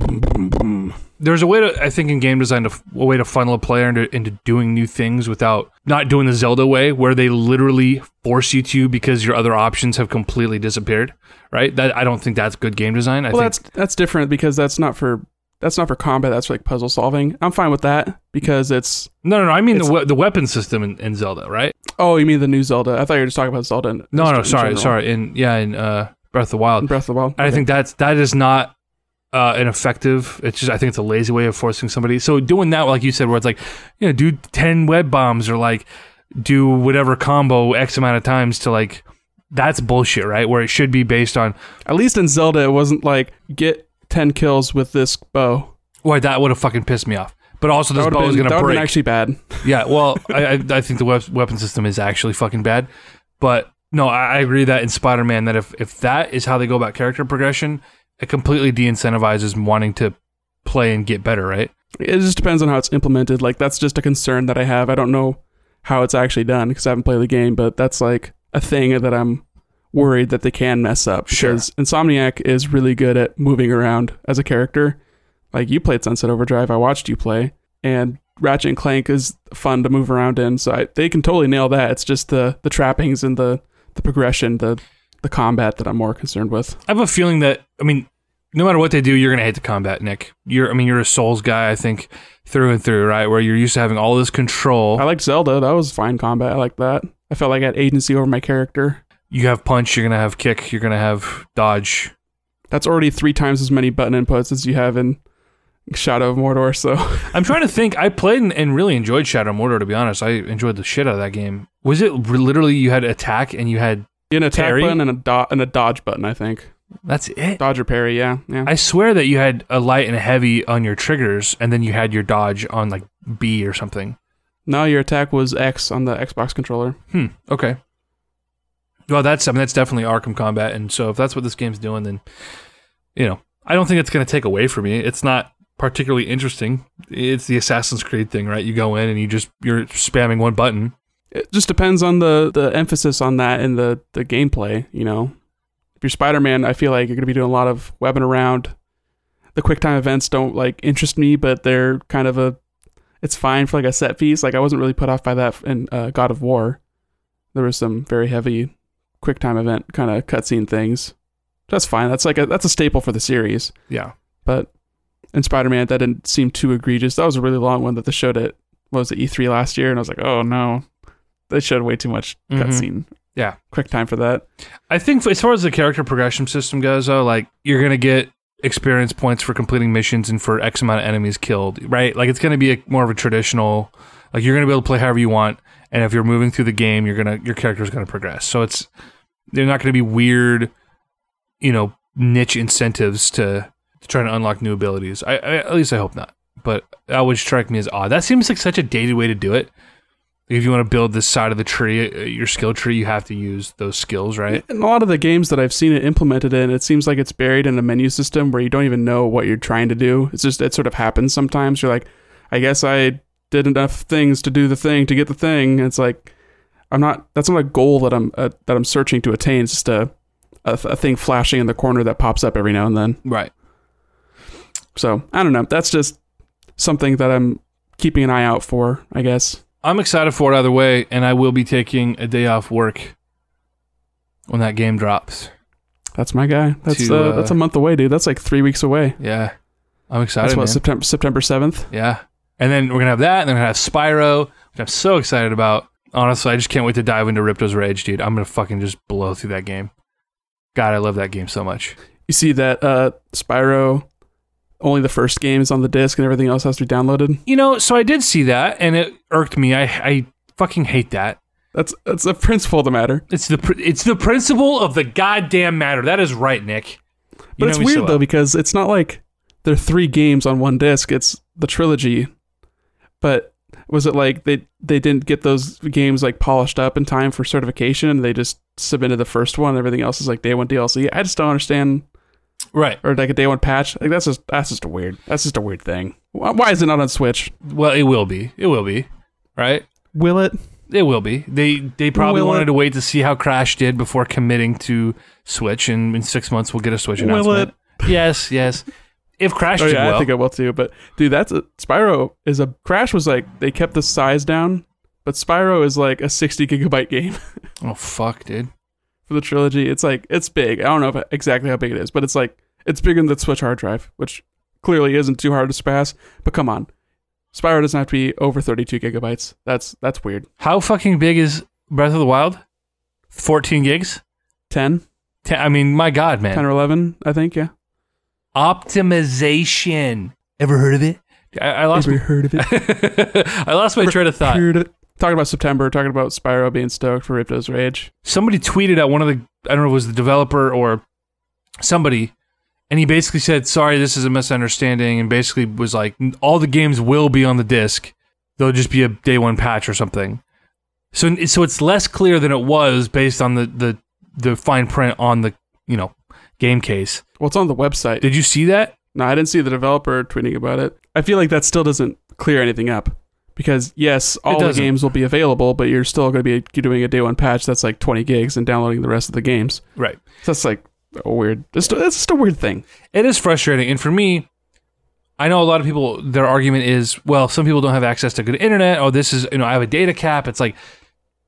There's a way to, I think, in game design, to, a way to funnel a player into, into doing new things without not doing the Zelda way, where they literally force you to because your other options have completely disappeared. Right? That I don't think that's good game design. I well, think that's that's different because that's not for that's not for combat. That's for like puzzle solving. I'm fine with that because it's. no, no, no. I mean the we- the weapon system in, in Zelda, right? Oh, you mean the new Zelda? I thought you were just talking about Zelda. In, No, no, sorry, general. sorry. In yeah, in uh, Breath of the Wild, Breath of the Wild. I Okay. think that's that is not uh, an effective. It's just I think it's a lazy way of forcing somebody. So doing that, like you said, where it's like, you know, do ten web bombs or like do whatever combo x amount of times to like. That's bullshit, right? Where it should be based on. at least in Zelda, it wasn't like get ten kills with this bow. Why that would have fucking pissed me off. But also, this bow have is gonna that would've break. actually bad. Yeah, well, I, I, think the wep- weapon system is actually fucking bad. But no, I, I agree that in Spider Man, that if, if that is how they go about character progression, it completely de incentivizes wanting to play and get better, right? It just depends on how it's implemented. Like that's just a concern that I have. I don't know how it's actually done because I haven't played the game, but that's like a thing that I'm worried that they can mess up. Sure. Because Insomniac is really good at moving around as a character. Like you played Sunset Overdrive, I watched you play, and Ratchet and Clank is fun to move around in. So I, they can totally nail that. It's just the the trappings and the the progression, the the combat that I'm more concerned with. I have a feeling that, I mean, no matter what they do, you're going to hate the combat, Nick. You're, I mean, you're a Souls guy, I think, through and through, right? Where you're used to having all this control. I liked Zelda. That was fine combat. I like that. I felt like I had agency over my character. you have punch, you're gonna have kick, you're gonna have dodge. That's already three times as many button inputs as you have in Shadow of Mordor. So I'm trying to think. I played and, and really enjoyed Shadow of Mordor. To be honest, I enjoyed the shit out of that game. Was it literally you had attack and you had an attack Parry? button and a do- and a dodge button. I think that's it? dodge or parry. Yeah, yeah. I swear that you had a light and a heavy on your triggers, and then you had your dodge on like B or something. no, your attack was X on the Xbox controller. Hmm. Okay. Well, that's I mean that's definitely Arkham Combat, and so if that's what this game's doing, then you know I don't think it's going to take away from me. It's not particularly interesting. It's the Assassin's Creed thing, right? You go in and you just you're spamming one button. It just depends on the the emphasis on that in the the gameplay. You know, if you're Spider Man, I feel like you're gonna be doing a lot of webbing around. The quick time events don't like interest me, but they're kind of a. It's fine for like a set piece. Like I wasn't really put off by that in uh, God of War. There was some very heavy quick time event kind of cutscene things. That's fine. That's like a that's a staple for the series. Yeah. But in Spider Man, that didn't seem too egregious. That was a really long one that they showed at what was it E3 last year, and I was like, oh no, they showed way too much Mhm. cutscene. Yeah. quick time for that. I think as far as the character progression system goes, though, like you're gonna get experience points for completing missions and for X amount of enemies killed, right? Like it's gonna be a, more of a traditional, like you're gonna be able to play however you want, and if you're moving through the game, you're gonna your character's gonna progress. So it's they're not gonna be weird, you know, niche incentives to, to try to unlock new abilities. I, I at least I hope not. But that would strike me as odd. That seems like such a dated way to do it. If you want to build this side of the tree, uh, your skill tree, you have to use those skills, right? In a lot of the games that I've seen it implemented in, it seems like it's buried in a menu system where you don't even know what you're trying to do. It's just it sort of happens sometimes. You're like, I guess I did enough things to do the thing to get the thing. And it's like I'm not. That's not a goal that I'm uh, that I'm searching to attain. It's just a, a a thing flashing in the corner that pops up every now and then. Right. So I don't know. That's just something that I'm keeping an eye out for. I guess. I'm excited for it either way, and I will be taking a day off work when that game drops. That's my guy. That's To, uh, uh, that's a month away, dude. That's like three weeks away. Yeah, I'm excited. That's what man. September September seventh. yeah, and then we're gonna have that, and then we're gonna have Spyro, which I'm so excited about. Honestly, I just can't wait to dive into Ripto's Rage, dude. I'm gonna fucking just blow through that game. God, I love that game so much. You see that uh, Spyro. Only the first game is on the disc, and everything else has to be downloaded. You know, so I did see that, and it irked me. I I fucking hate that. That's that's a principle of the matter. It's the pr- it's the principle of the goddamn matter. That is right, Nick. You But it's weird though because it's not like there are three games on one disc. It's the trilogy. But was it like they they didn't get those games like polished up in time for certification and they just submitted the first one and everything else is like day one DLC? I just don't understand Right. or like a day one patch. Like that's just that's just a weird that's just a weird thing. Why why is it not on Switch? Well, it will be. It will be. Right. Will it? It will be. They they probably Will wanted it? to wait to see how Crash did before committing to Switch, and in six months we'll get a Switch announcement. Will announcement. Yes, yes. If Crash Oh did yeah, well, I think I will too. But dude, that's a, Spyro is a Crash was like they kept the size down, but Spyro is like a sixty gigabyte game. oh fuck, dude. For the trilogy. It's like it's big. I don't know if exactly how big it is, but it's like it's bigger than the Switch hard drive, which clearly isn't too hard to surpass. But come on, Spyro doesn't have to be over 32 gigabytes. That's that's weird. How fucking big is Breath of the Wild? Fourteen gigs. 10, Ten, I mean, my God, man. 10 or 11, I think. Yeah. Optimization. Ever heard of it? I, I lost. Ever heard of it? I lost my train of thought. Heard of it? Talking about September, talking about Spyro being stoked for Ripto's Rage. somebody tweeted at one of the I don't know if it was the developer or somebody, and he basically said, "Sorry, this is a misunderstanding," and basically was like, "All the games will be on the disc. There'll just be a day one patch or something." So so it's less clear than it was based on the the the fine print on the you know game case. Well, it's on the website. Did you see that? No, I didn't see the developer tweeting about it. I feel like that still doesn't clear anything up. Because yes, all the games will be available, but you're still going to be doing a day one patch that's like 20 gigs and downloading the rest of the games. Right. So that's like a weird. It's it's just a weird thing. It is frustrating, and for me, I know a lot of people. Their argument is, well, some people don't have access to good internet. Oh, this is you know, I have a data cap. It's like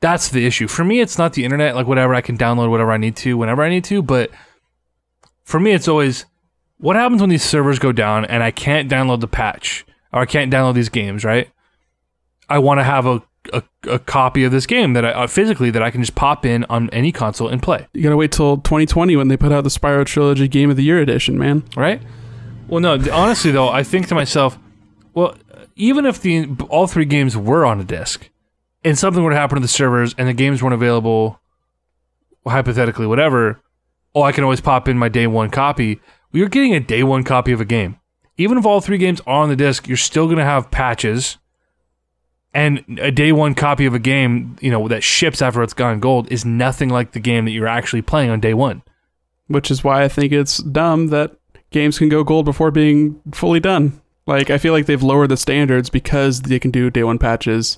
that's the issue. For me, it's not the internet. Like whatever, I can download whatever I need to whenever I need to. But for me, it's always what happens when these servers go down and I can't download the patch or I can't download these games. Right? I want to have a a, a copy of this game that I uh, physically that I can just pop in on any console and play. You gotta wait till 2020 when they put out the Spyro Trilogy Game of the Year edition, man. right? Well, no, honestly though, I think to myself, well, even if the all three games were on a disc, and something were to happen to the servers and the games weren't available, hypothetically, whatever, oh, I can always pop in my day one copy. You're getting a day one copy of a game. Even if all three games are on the disc, you're still going to have patches. And a day one copy of a game, you know, that ships after it's gone gold is nothing like the game that you're actually playing on day one. Which is why I think it's dumb that games can go gold before being fully done. Like, I feel like they've lowered the standards because they can do day one patches.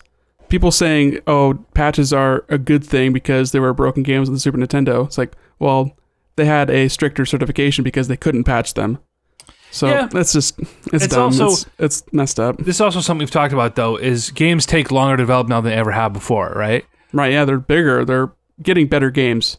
People saying, oh, patches are a good thing because there were broken games on the Super Nintendo. It's like, well, they had a stricter certification because they couldn't patch them. So Yeah. that's just, it's, It's dumb. also- it's, it's messed up. This is also something we've talked about though, is games take longer to develop now than they ever have before, right? Right, yeah, they're bigger. They're getting better games.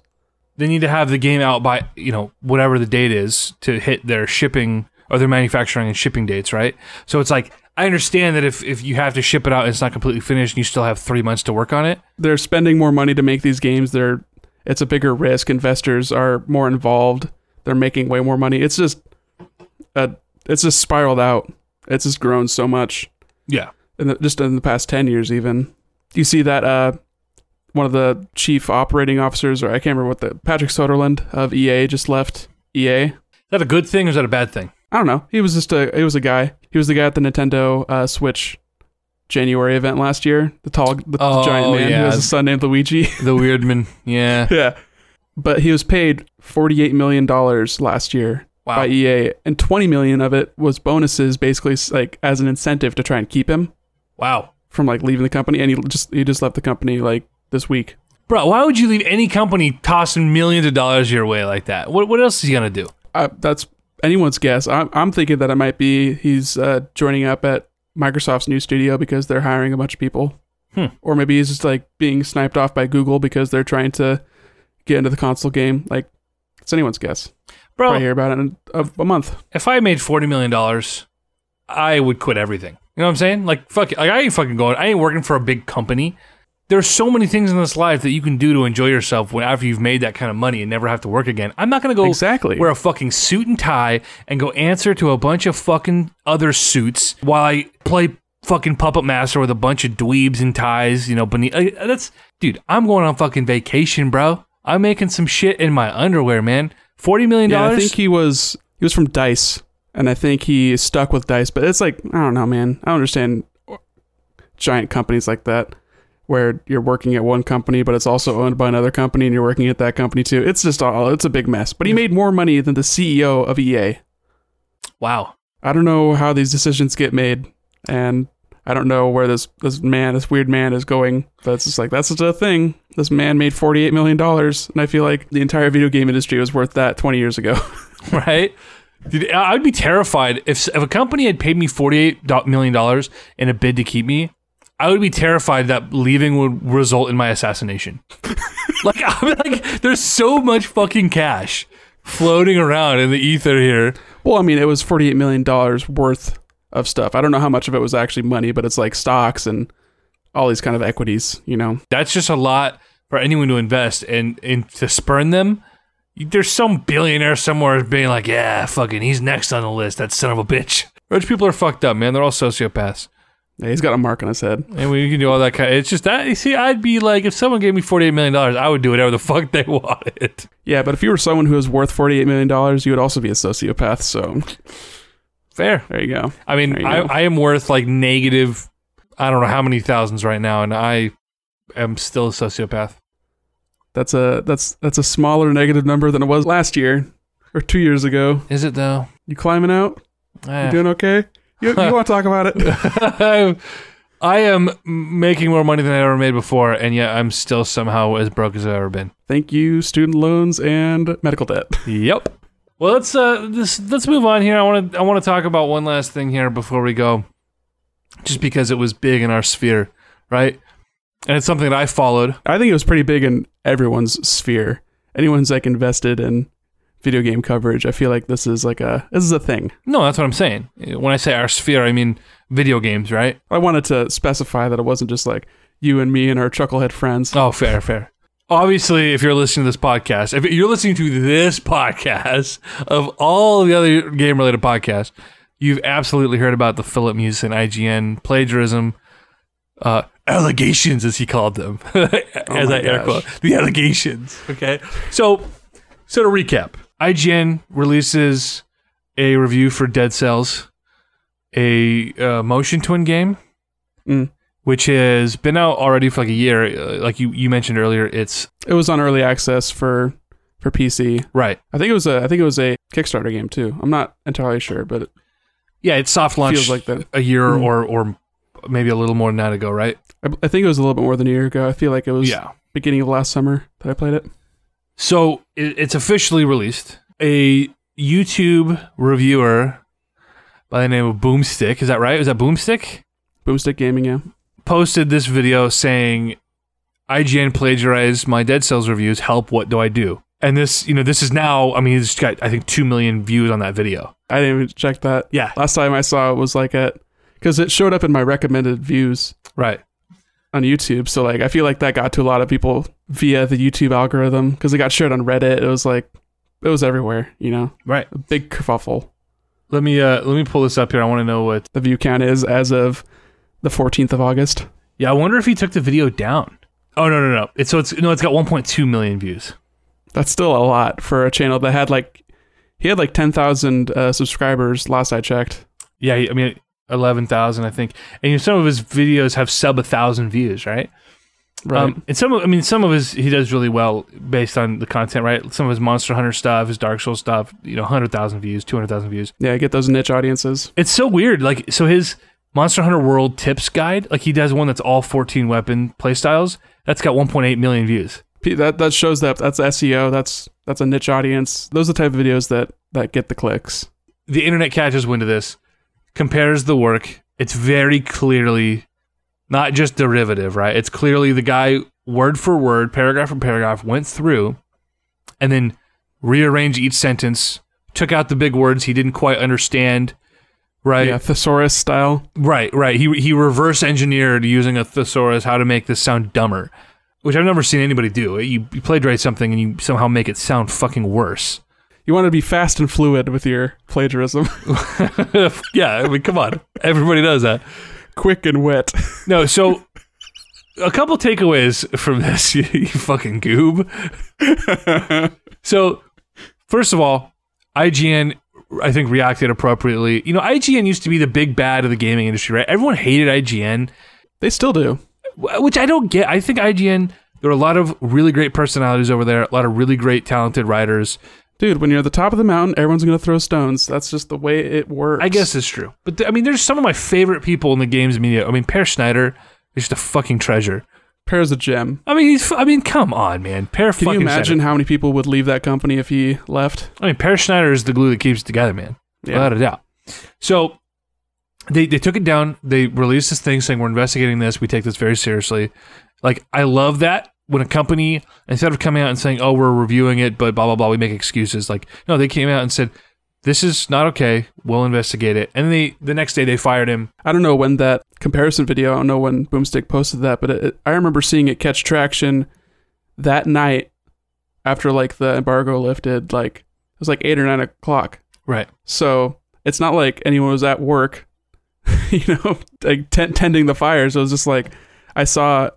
they need to have the game out by you know whatever the date is to hit their shipping or their manufacturing and shipping dates, right? So it's like I understand that if if you have to ship it out and it's not completely finished and you still have three months to work on it, they're spending more money to make these games. They're it's a bigger risk. Investors are more involved. They're making way more money. It's just uh it's just spiraled out. It's just grown so much yeah, in the, just in the past 10 years even. You see that uh one of the chief operating officers or I can't remember what the Patrick Soderlund of EA just left EA. is that a good thing or is that a bad thing? I don't know. He was just a he was a guy. He was the guy at the Nintendo uh, Switch January event last year. The tall the Oh, giant man yeah. who has a son named Luigi. The Weirdman, yeah, yeah. But he was paid $48 million last year wow, by EA, and 20 million of it was bonuses, basically like as an incentive to try and keep him wow, from like leaving the company. And he just he just left the company like this week. bro. Why would you leave any company tossing millions of dollars your way like that? What what else is he gonna do? Uh, that's anyone's guess. I'm I'm thinking that it might be he's uh, joining up at Microsoft's new studio because they're hiring a bunch of people, Hmm. or maybe he's just like being sniped off by Google because they're trying to get into the console game. Like it's anyone's guess. Bro, Probably hear about it in a, a month. if I made forty million dollars, I would quit everything. You know what I'm saying? Like fuck it. Like I ain't fucking going. I ain't working for a big company. There's so many things in this life that you can do to enjoy yourself when after you've made that kind of money and never have to work again. I'm not gonna go Exactly. wear a fucking suit and tie and go answer to a bunch of fucking other suits while I play fucking Puppet Master with a bunch of dweebs and ties. You know, beneath. like, That's dude. I'm going on fucking vacation, bro. I'm making some shit in my underwear, man. Forty million dollars. Yeah, I think he was he was from Dice, and I think he stuck with Dice. But it's like I don't know, man. I don't understand giant companies like that, where you're working at one company, but it's also owned by another company, and you're working at that company too. It's just all it's a big mess. But he made more money than the CEO of EA. wow. I don't know how these decisions get made, and I don't know where this this man, this weird man, is going. But it's just like that's just a thing. This man made forty eight million dollars, and I feel like the entire video game industry was worth that twenty years ago. right? Dude, I- I'd be terrified if if a company had paid me forty eight million dollars in a bid to keep me. I would be terrified that leaving would result in my assassination. like, I'm like, there's so much fucking cash floating around in the ether here. Well, I mean, it was forty-eight million dollars worth of stuff. I don't know how much of it was actually money, but it's like stocks and all these kind of equities. You know, That's just a lot for anyone to invest and and to spurn them. There's some billionaire somewhere being like, yeah, fucking, he's next on the list. That son of a bitch. Rich people are fucked up, man. They're all sociopaths. yeah, he's got a mark on his head. And we can do all that kind. Of, it's just that you see, I'd be like, if someone gave me forty eight million dollars, I would do whatever the fuck they wanted. Yeah, but if you were someone who was worth forty-eight million dollars, you would also be a sociopath. So Fair. there you go. I mean, I, go. I am worth like negative, I don't know how many thousands right now, and I am still a sociopath. That's a that's that's a smaller negative number than it was last year or two years ago. Is it though? You climbing out? Eh. You doing okay? You, you want to talk about it? I'm- I am making more money than I ever made before, and yet I'm still somehow as broke as I've ever been. Thank you, student loans and medical debt. Yep. Well, let's uh, this let's move on here. I want to I want to talk about one last thing here before we go, just because it was big in our sphere, right? And it's something that I followed. I think it was pretty big in everyone's sphere. Anyone's like invested in video game coverage. I feel like this is like a this is a thing. No, that's what I'm saying. When I say our sphere, I mean video games, right? I wanted to specify that it wasn't just like you and me and our chucklehead friends. Oh, fair, fair. Obviously, if you're listening to this podcast, if you're listening to this podcast of all the other game related podcasts, you've absolutely heard about the Filip Miucin IGN plagiarism uh, allegations, as he called them, as my I air quote the allegations. Okay, so so to recap, IGN releases a review for Dead Cells, a uh, motion twin game, Mm. Which has been out already for like a year. Uh, like you you mentioned earlier, it's It was on early access for for PC. right. I think it was a I think it was a Kickstarter game too. I'm not entirely sure, but it Yeah, it's soft launch feels like that. a year Mm. or or maybe a little more than that ago, right? I, I think it was a little bit more than a year ago. I feel like it was Yeah. beginning of last summer that I played it. So it, it's officially released. A YouTube reviewer by the name of Boomstick, is that right? Is that Boomstick? Boomstick Gaming, yeah. Posted this video saying, IGN plagiarized my Dead Cells reviews. Help, what do I do? And this, you know, this is now, I mean, it's got, I think, 2 million views on that video. I didn't even check that. Yeah. Last time I saw it was like at because it showed up in my recommended views Right. on YouTube. So like I feel like that got to a lot of people via the YouTube algorithm because it got shared on Reddit. It was like it was everywhere. You know, Right. a big kerfuffle. Let me, uh, let me pull this up here. I want to know what, The view count is as of the 14th of August. yeah, I wonder if he took the video down. Oh, no, no, no. It's, so it's, no, it's got 1.2 million views. That's still a lot for a channel that had like he had like 10,000 uh, subscribers last I checked. Yeah, I mean eleven thousand, I think. And you know, some of his videos have sub a thousand views, right? Right. Um, and some, of, I mean, some of his he does really well based on the content, right? Some of his Monster Hunter stuff, his Dark Souls stuff, you know, hundred thousand views, two hundred thousand views. yeah, I get those niche audiences. It's so weird. Like, so his Monster Hunter World Tips Guide, like he does one that's all fourteen weapon playstyles. That's got one point eight million views. That that shows that that's SEO. That's that's a niche audience. Those are the type of videos that that get the clicks. the internet catches wind of this, compares the work. It's very clearly not just derivative, right? It's clearly the guy word for word, paragraph for paragraph went through and then rearranged each sentence, took out the big words he didn't quite understand. Right, Yeah, thesaurus style. right, right. He he reverse engineered using a thesaurus how to make this sound dumber, which I've never seen anybody do. You, you plagiarize something and you somehow make it sound fucking worse. You want to be fast and fluid with your plagiarism, yeah, I mean, come on, everybody does that. quick and wet. No, so a couple takeaways from this, you, you fucking goob. So, first of all, IGN, I think, reacted appropriately. You know, IGN used to be the big bad of the gaming industry, right? Everyone hated IGN, they still do. which I don't get. I think IGN, there are a lot of really great personalities over there, a lot of really great, talented writers. Dude, when you're at the top of the mountain, everyone's going to throw stones. That's just the way it works. I guess it's true. But th- I mean, there's some of my favorite people in the games media. I mean, Peer Schneider is just a fucking treasure. Peer's a gem. I mean, he's. I mean, come on, man. Peer Can you Schneider. imagine how many people would leave that company if he left? I mean, Peer Schneider is the glue that keeps it together, man. Yeah. Without a doubt. So they they took it down. They released this thing saying we're investigating this. We take this very seriously. Like I love that when a company instead of coming out and saying, "Oh, we're reviewing it," but blah blah blah, we make excuses. Like no, they came out and said, "This is not okay. We'll investigate it." And they the next day they fired him. I don't know when that comparison video, I don't know when Boomstick posted that, but it, it- I remember seeing it catch traction that night after like the embargo lifted. Like it was like eight or nine o'clock. Right. So it's not like anyone was at work, you know, like t- tending the fires. It was just like I saw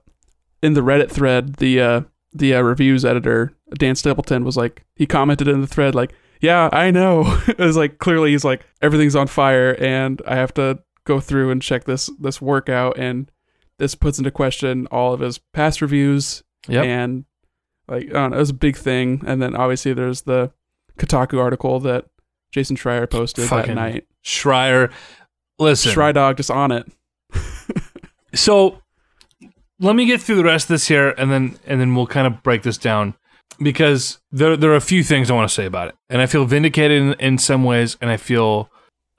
in the Reddit thread the uh, the uh, reviews editor Dan Stapleton was like he commented in the thread like, "Yeah, I know." it was like clearly he's like everything's on fire and I have to go through and check this this work out and this puts into question all of his past reviews Yep. and like I don't know, it was a big thing. And then obviously there's the Kotaku article that Jason Schreier posted Fucking that night. Schreier. Listen. Schrei Dog just on it. So let me get through the rest of this here, and then and then we'll kind of break this down because there there are a few things I want to say about it, and I feel vindicated in, in some ways, and I feel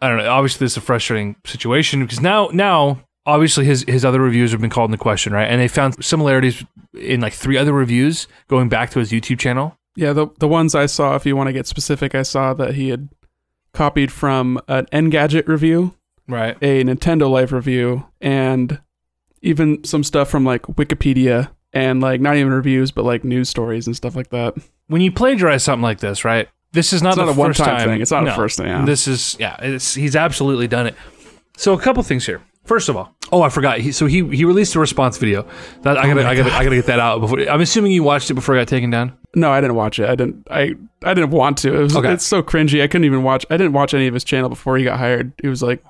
I don't know. Obviously, this is a frustrating situation because now now obviously his his other reviews have been called into question, right? And they found similarities in like three other reviews going back to his YouTube channel. Yeah, the the ones I saw, if you want to get specific, I saw that he had copied from an Engadget review, Right. a Nintendo Life review, and even some stuff from like Wikipedia and like not even reviews, but like news stories and stuff like that. When you plagiarize something like this, right? This is not not a first one-time time. thing. It's not No. a first thing. Yeah. This is yeah. It's he's absolutely done it. So a couple things here. First of all, oh I forgot. He, so he he released a response video. That I oh gotta my I gotta I gotta get that out before. I'm assuming you watched it before it got taken down. no, I didn't watch it. I didn't. I I didn't want to. It was. Okay. It's so cringy. I couldn't even watch. I didn't watch any of his channel before he got hired. It was like,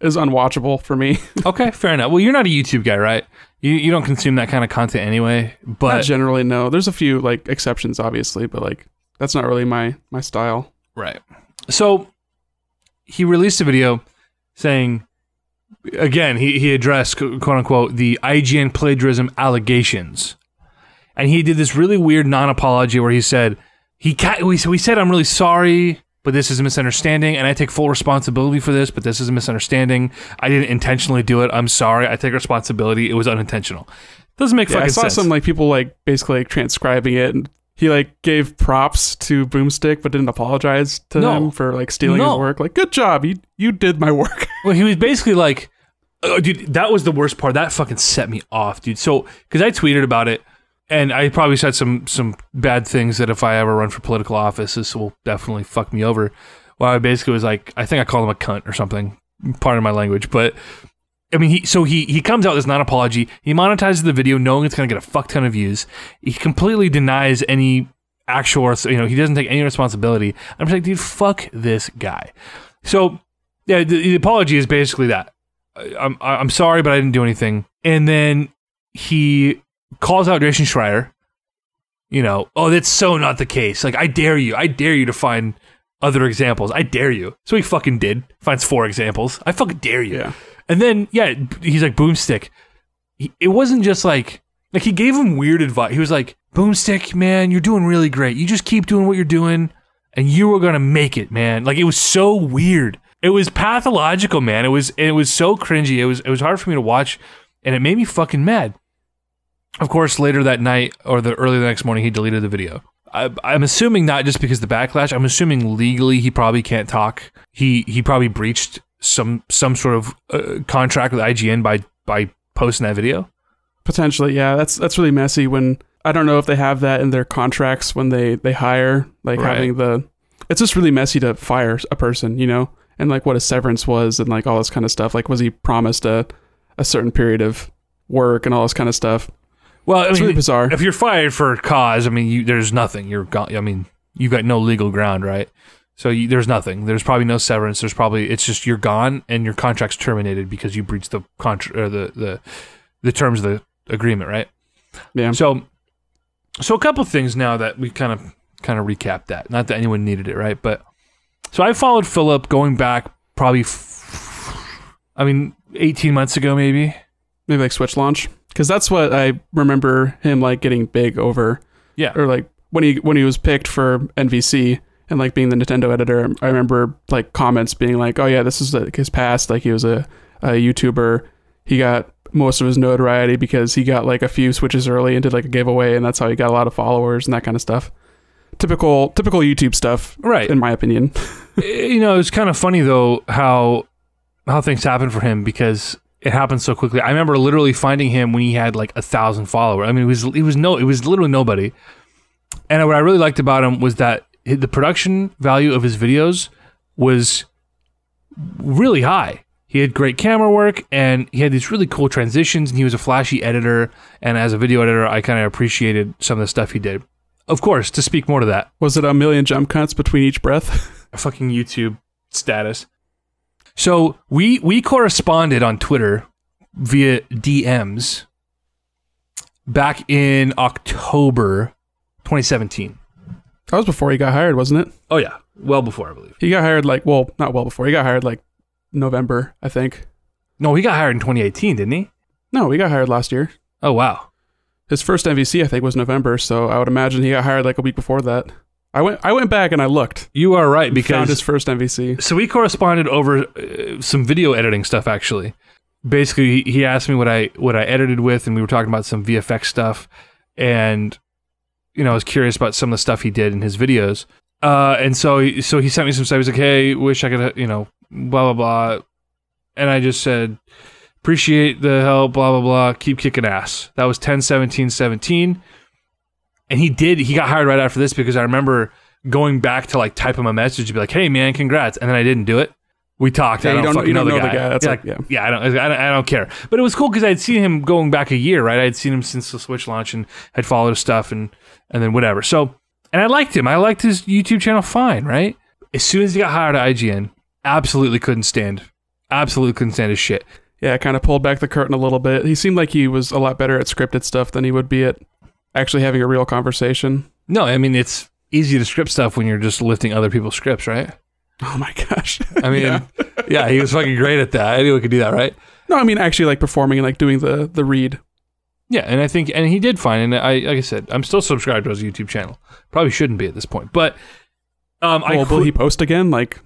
it was unwatchable for me. Okay, fair enough. Well, you're not a YouTube guy, right? You you don't consume that kind of content anyway. not But generally, no. There's a few like exceptions, obviously, but like that's not really my my style. Right. So he released a video saying, again, he, he addressed, quote unquote, the IGN plagiarism allegations. And he did this really weird non apology where he said, he, ca- we, he said, I'm really sorry, but this is a misunderstanding, and I take full responsibility for this, but this is a misunderstanding. I didn't intentionally do it. I'm sorry. I take responsibility. It was unintentional. Doesn't make Yeah, I saw sense. some like people like basically like transcribing it, and he like gave props to Boomstick, but didn't apologize to No. them for like stealing No. his work. Like, good job, you you did my work. Well, he was basically like, oh, dude, that was the worst part. That fucking set me off, dude. So, because I tweeted about it, and I probably said some some bad things that if I ever run for political office, this will definitely fuck me over. Well, I basically was like, I think I called him a cunt or something. Part of my language, but I mean, he so he he comes out with this non apology. He monetizes the video, knowing it's gonna get a fuck ton of views. He completely denies any actual, you know, he doesn't take any responsibility. I'm just like, dude, fuck this guy. So yeah, the, the apology is basically that. I'm I'm sorry, but I didn't do anything. And then he calls out Jason Schreier. You know, oh, that's so not the case. Like, I dare you. I dare you to find other examples. I dare you. So he fucking did. Finds four examples. I fucking dare you. Yeah. And then yeah, he's like boomstick. He, it wasn't just like like he gave him weird advice. He was like, "Boomstick, man, you're doing really great. You just keep doing what you're doing, and you are gonna make it, man." Like it was so weird. It was pathological, man. It was it was so cringy. It was it was hard for me to watch, and it made me fucking mad. Of course, later that night or the early the next morning, he deleted the video. I, I'm assuming not just because of the backlash. I'm assuming legally he probably can't talk. He he probably breached some some sort of uh, contract with IGN by by posting that video. Potentially, yeah. That's that's really messy. When I don't know if they have that in their contracts when they they hire, like Right. having the. It's just really messy to fire a person, you know, and like what a severance was and like all this kind of stuff. Like, was he promised a a certain period of work and all this kind of stuff? Well, I It's mean, really bizarre. if you're fired for a cause, I mean, you, there's nothing. You're gone. I mean, you've got no legal ground, right? So you, there's nothing. There's probably no severance. There's probably it's just you're gone and your contract's terminated because you breached the contra- or the the the terms of the agreement, right? Yeah. So, so a couple things now that we kind of kind of recapped that. Not that anyone needed it, right? But so I followed Filip going back probably, f- I mean, 18 months ago, maybe. Maybe like Switch launch, because that's what I remember him like getting big over, Yeah. or like when he when he was picked for NVC and like being the Nintendo editor. I remember like comments being like, "Oh yeah, this is like his past. Like he was a, a YouTuber. He got most of his notoriety because he got like a few switches early and did like a giveaway, and that's how he got a lot of followers and that kind of stuff. Typical typical YouTube stuff, Right. in my opinion. Eh, you know, it's kind of funny though how how things happen for him because it happened so quickly. I remember literally finding him when he had like a thousand followers. I mean, it was it was no, it was literally nobody. And what I really liked about him was that the production value of his videos was really high. He had great camera work and he had these really cool transitions and he was a flashy editor and as a video editor I kind of appreciated some of the stuff he did. Of course, to speak more to that, Was it a million jump cuts between each breath? fucking YouTube status. So we we corresponded on Twitter via DMs back in October 2017. that was before he got hired, wasn't it? Oh yeah, well before I believe. He got hired like well, not well before. He got hired like November, I think. No, he got hired in 2018, didn't he? No, he got hired last year. Oh wow. His first NVC, I think, was November, so I would imagine he got hired like a week before that. I went, I went back and I looked. You are right because Found his first NVC. so we corresponded over uh, some video editing stuff actually basically he- he asked me what i what i edited with and we were talking about some vfx stuff and you know i was curious about some of the stuff he did in his videos uh and so he, so he sent me some stuff he's like hey wish i could uh, you know blah blah blah and i just said Appreciate the help, blah, blah, blah. Keep kicking ass. That was 10 17 17. And he did, he got hired right after this because I remember going back to like type him a message to be like, hey, man, congrats. And then I didn't do it. We talked. Yeah, I you don't, fucking you don't know, know the guy. guy. That's yeah, like- yeah. yeah, I don't, I don't, I don't care. But it was cool because I'd seen him going back a year, right? I'd seen him since the Switch launch and had followed his stuff and and then whatever. So, and I liked him. I liked his YouTube channel fine, right? As soon as he got hired at IGN, absolutely couldn't stand, absolutely couldn't stand his shit. Yeah, kind of pulled back the curtain a little bit. He seemed like he was a lot better at scripted stuff than he would be at actually having a real conversation. No, I mean it's easy to script stuff when you're just lifting other people's scripts, right? Oh my gosh. I mean, Yeah. yeah. he was fucking great at that. Anyone could do that, right? no, I mean actually like performing and like doing the the read. Yeah, and I think and he did fine. And I, like I said, I'm still subscribed to his YouTube channel. Probably shouldn't be at this point, but um, I Well, will he post again? Like,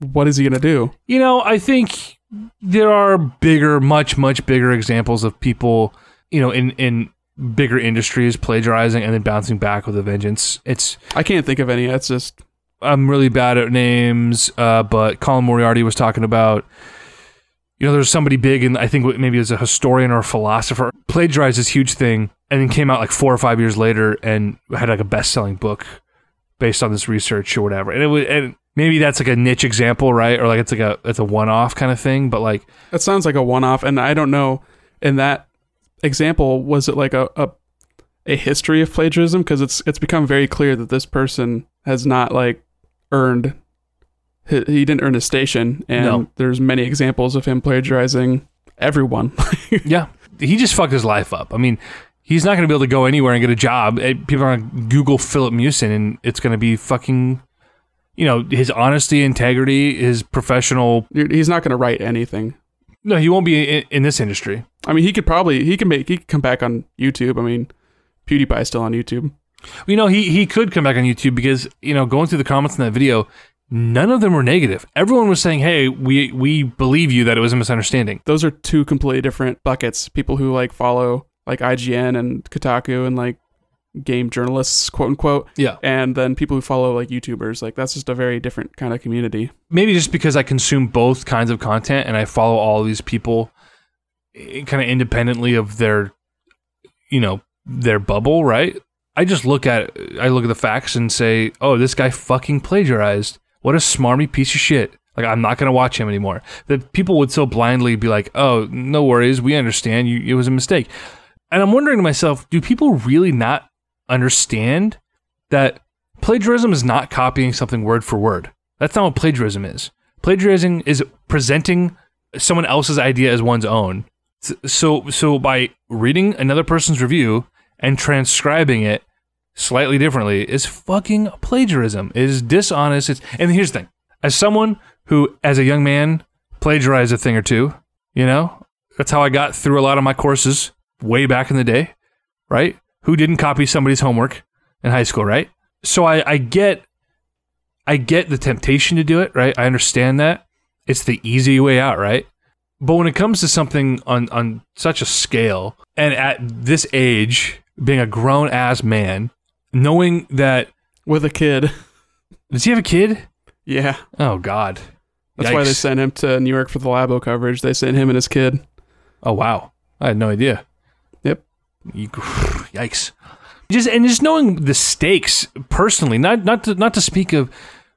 what is he gonna do? You know, I think there are bigger, much, much bigger examples of people, you know, in in bigger industries plagiarizing and then bouncing back with a vengeance. It's I can't think of any. It's just I'm really bad at names, uh, but Colin Moriarty was talking about. You know, there's somebody big, and I think maybe as a historian or a philosopher, plagiarized this huge thing, and then came out like four or five years later and had like a best-selling book based on this research or whatever. And it was, and maybe that's like a niche example, right? Or like it's like a it's a one-off kind of thing. But like, that sounds like a one off, and I don't know. In that example, was it like a a, a history of plagiarism? Because it's it's become very clear that this person has not like earned. He, he didn't earn his station, and No. there's many examples of him plagiarizing everyone. yeah, he just fucked his life up. I mean. He's not going to be able to go anywhere and get a job. Eh, People are going to Google Filip Miucin, and it's going to be fucking you know his honesty, integrity, his professional. He's not going to write anything. No, he won't be in, in this industry. I mean, he could probably he can make he could come back on YouTube. I mean, PewDiePie is still on YouTube. You know, he he could come back on YouTube because you know going through the comments in that video, none of them were negative. Everyone was saying, "Hey, we we believe you that it was a misunderstanding." Those are two completely different buckets. People who like follow like IGN and Kotaku and like game journalists, quote unquote, Yeah, and then people who follow like YouTubers. Like that's just a very different kind of community. maybe just because I consume both kinds of content and I follow all these people eh, kind of independently of their you know, their bubble, right? I just look at I look at the facts and say, "Oh, this guy fucking plagiarized. What a smarmy piece of shit." Like I'm not going to watch him anymore. That people would so blindly be like, "Oh, no worries, we understand. You it was a mistake." And I'm wondering to myself, do people really not understand that plagiarism is not copying something word for word? That's not what plagiarism is. Plagiarism is presenting someone else's idea as one's own. So, so by reading another person's review and transcribing it slightly differently is fucking plagiarism. It is dishonest. It's, and here's the thing: as someone who, as a young man, plagiarized a thing or two, you know, that's how I got through a lot of my courses way back in the day, right? Who didn't copy somebody's homework in high school, right? So I, I get I get the temptation to do it, right? I understand that. It's the easy way out, right? But when it comes to something on, on such a scale, and at this age, being a grown ass man, knowing that With a kid, does he have a kid? yeah, Oh God, that's why they sent him to New York for the Labo coverage. They sent him and his kid. Oh wow, I had no idea. Yep. You, yikes. Just and just knowing the stakes personally, not not to not to speak of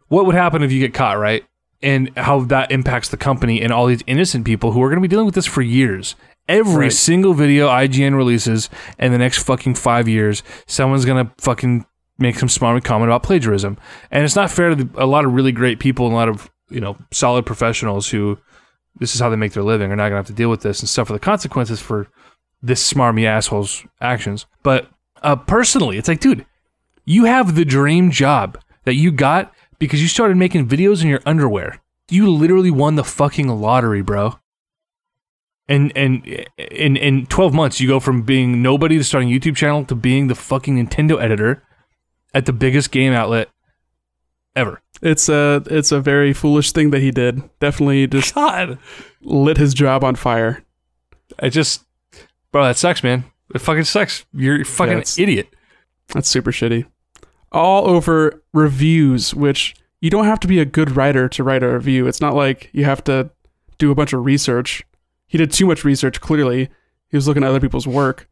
what would happen if you get caught, right? And how that impacts the company and all these innocent people who are going to be dealing with this for years. Every Right. single video IGN releases in the next fucking five years, someone's gonna fucking make some smart comment about plagiarism, and it's not fair to the, a lot of really great people and a lot of you know solid professionals who this is how they make their living are not gonna have to deal with this and suffer the consequences for this smarmy asshole's actions. But uh, personally, it's like, dude, you have the dream job that you got because you started making videos in your underwear. You literally won the fucking lottery, bro. And and in in 12 months you go from being nobody to starting a YouTube channel to being the fucking Nintendo editor at the biggest game outlet ever. It's a it's a very foolish thing that he did. Definitely just God. lit his job on fire. I just bro, that sucks, man. It fucking sucks. You're a fucking it's- idiot. That's super shitty. All over reviews, which you don't have to be a good writer to write a review. It's not like you have to do a bunch of research. he did too much research. Clearly, he was looking at other people's work.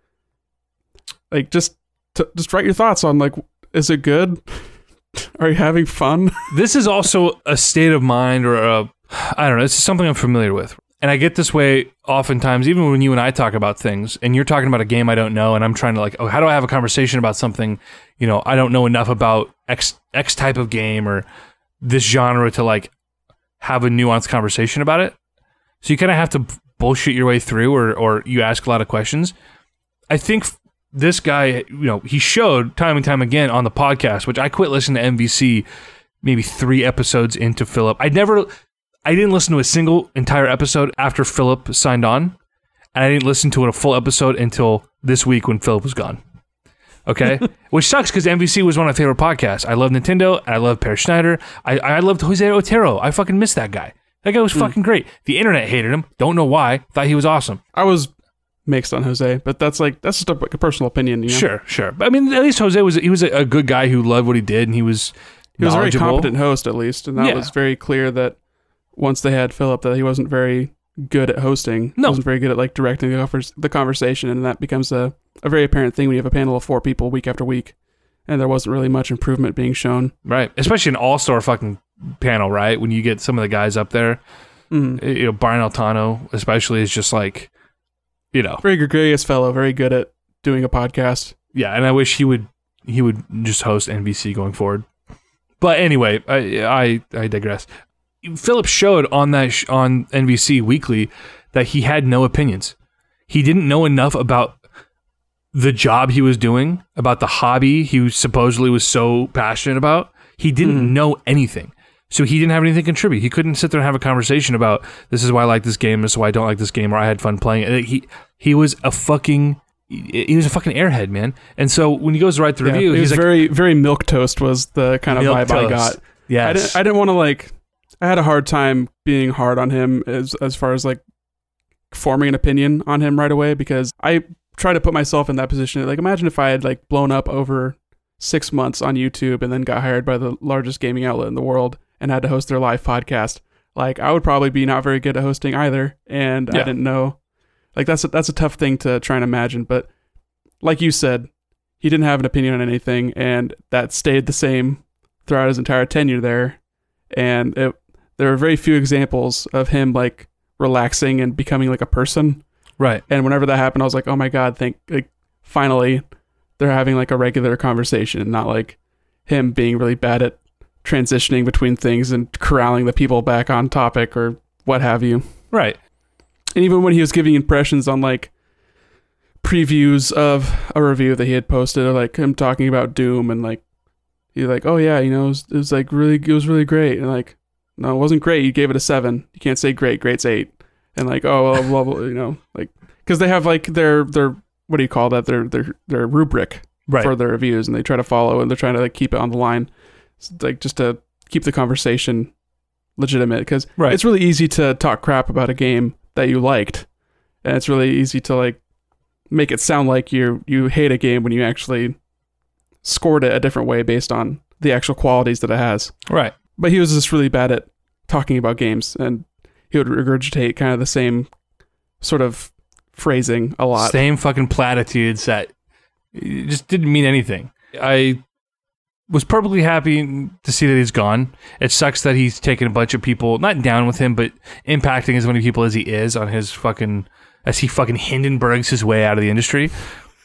Like, just to, just write your thoughts on like, is it good? Are you having fun? this is also a state of mind or a I don't know, this is something I'm familiar with. And I get this way oftentimes, even when you and I talk about things, and you're talking about a game I don't know, and I'm trying to like, oh, how do I have a conversation about something, you know, I don't know enough about X X type of game or this genre to like have a nuanced conversation about it. So you kind of have to bullshit your way through, or or you ask a lot of questions. I think this guy, you know, he showed time and time again on the podcast, which I quit listening to NVC maybe three episodes into Filip. I never I didn't listen to a single entire episode after Filip signed on, and I didn't listen to a full episode until this week when Filip was gone. Okay, which sucks because NVC was one of my favorite podcasts. I love Nintendo. And I love Peer Schneider. I I loved Jose Otero. I fucking miss that guy. That guy was hmm. fucking great. The internet hated him. Don't know why. Thought he was awesome. I was mixed on Jose, but that's like that's just a, like a personal opinion. You know? Sure, sure. But I mean, at least Jose was he was a, a good guy who loved what he did, and he was he was a very competent host at least, and that Yeah. was very clear that once they had Filip, that he wasn't very good at hosting. No. wasn't very good at like directing the, the conversation, and that becomes a, a very apparent thing when you have a panel of four people week after week, and there wasn't really much improvement being shown. Right. Especially an all star fucking panel, right? When you get some of the guys up there, Mm. you know, Brian Altano, especially, is just like, you know, Very gregarious fellow, very good at doing a podcast. yeah. And I wish he would he would just host NVC going forward. But anyway, I I, I digress. Filip showed on that sh- on NVC Weekly that he had no opinions. He didn't know enough about the job he was doing, about the hobby he supposedly was so passionate about. He didn't Mhm. know anything. So he didn't have anything to contribute. He couldn't sit there and have a conversation about this is why I like this game, this is why I don't like this game, or I had fun playing it. He he was a fucking he was a fucking airhead, man. And so when he goes to write the Yeah, review, he's was like, very very milk toast was the kind of vibe I got. Yeah, I didn't I didn't want to like I had a hard time being hard on him as as far as like forming an opinion on him right away because I try to put myself in that position. Like imagine if I had like blown up over 6 months on YouTube and then got hired by the largest gaming outlet in the world and had to host their live podcast. Like I would probably be not very good at hosting either and I didn't know. Like that's a, that's a tough thing to try and imagine, but like you said, he didn't have an opinion on anything and that stayed the same throughout his entire tenure there and it, there are very few examples of him like relaxing and becoming like a person right. and whenever that happened i was like oh my god thank like finally they're having like a regular conversation and not like him being really bad at transitioning between things and corralling the people back on topic or what have you Right. and even when he was giving impressions on like previews of a review that he had posted, or like him talking about Doom and like he's like, oh yeah, you know, it was, it was like really, it was really great, and like, no, it wasn't great. You gave it a seven. You can't say great. Great's eight. And like, oh, well, blah, blah, you know, like because they have like their their what do you call that? Their their their rubric Right. for their reviews, and they try to follow, and they're trying to like keep it on the line, It's like just to keep the conversation legitimate. Because Right. it's really easy to talk crap about a game that you liked, and it's really easy to like make it sound like you you hate a game when you actually scored it a different way based on the actual qualities that it has. right. But he was just really bad at talking about games, and he would regurgitate kind of the same sort of phrasing a lot. Same fucking platitudes that just didn't mean anything. I was perfectly happy to see that he's gone. It sucks that he's taken a bunch of people, not down with him, but impacting as many people as he is on his fucking, as he fucking Hindenburgs his way out of the industry.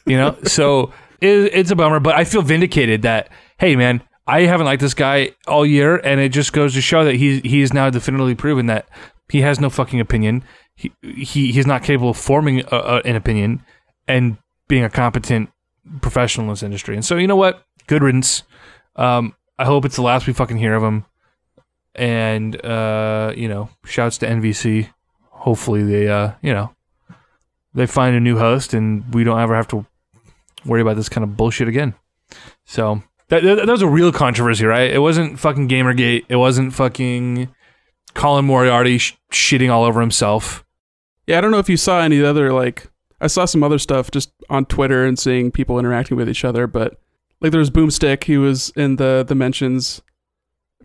You know? so it, it's a bummer, but I feel vindicated that, hey, man, I haven't liked this guy all year, and it just goes to show that he he is now definitively proven that he has no fucking opinion. He he he's not capable of forming a, a, an opinion and being a competent professional in this industry. And so you know what? Good riddance. Um, I hope it's the last we fucking hear of him. And uh, you know, shouts to NVC. Hopefully they uh, you know, they find a new host and we don't ever have to worry about this kind of bullshit again. So that, that, that was a real controversy, right? It wasn't fucking Gamergate. It wasn't fucking Colin Moriarty sh- shitting all over himself. Yeah, I don't know if you saw any other like I saw some other stuff just on Twitter and seeing people interacting with each other, but like there was Boomstick, he was in the the mentions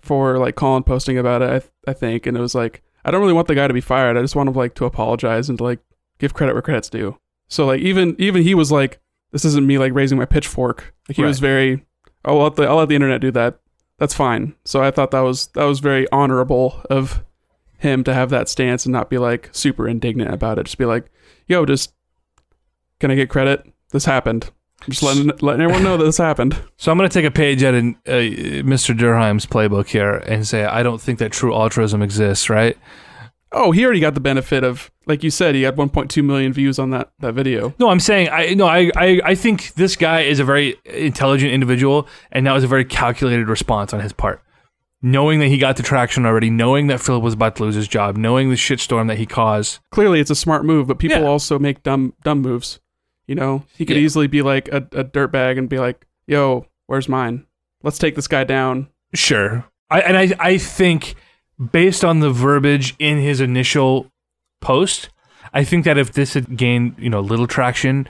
for like Colin posting about it, I, th- I think, and it was like I don't really want the guy to be fired. I just want him like to apologize and to like give credit where credit's due. So like even even he was like, this isn't me like raising my pitchfork. Like he was Right. Very, I'll let the I'll let the internet do that. That's fine. So I thought that was that was very honorable of him to have that stance and not be like super indignant about it. Just be like, yo, just can I get credit? This happened. Just letting letting everyone know that this happened. So I'm going to take a page out of uh, Mr. Durkheim's playbook here and say I don't think that true altruism exists, right? Oh, he already got the benefit of, like you said, he had 1.2 million views on that that video. No, I'm saying I no, I, I I think this guy is a very intelligent individual, and that was a very calculated response on his part. Knowing that he got the traction already, knowing that Filip was about to lose his job, knowing the shitstorm that he caused. Clearly, it's a smart move, but people Yeah. also make dumb dumb moves. You know, he could Yeah. easily be like a, a dirtbag and be like, "Yo, where's mine? Let's take this guy down." Sure, I and I I think based on the verbiage in his initial post, I think that if this had gained you know little traction,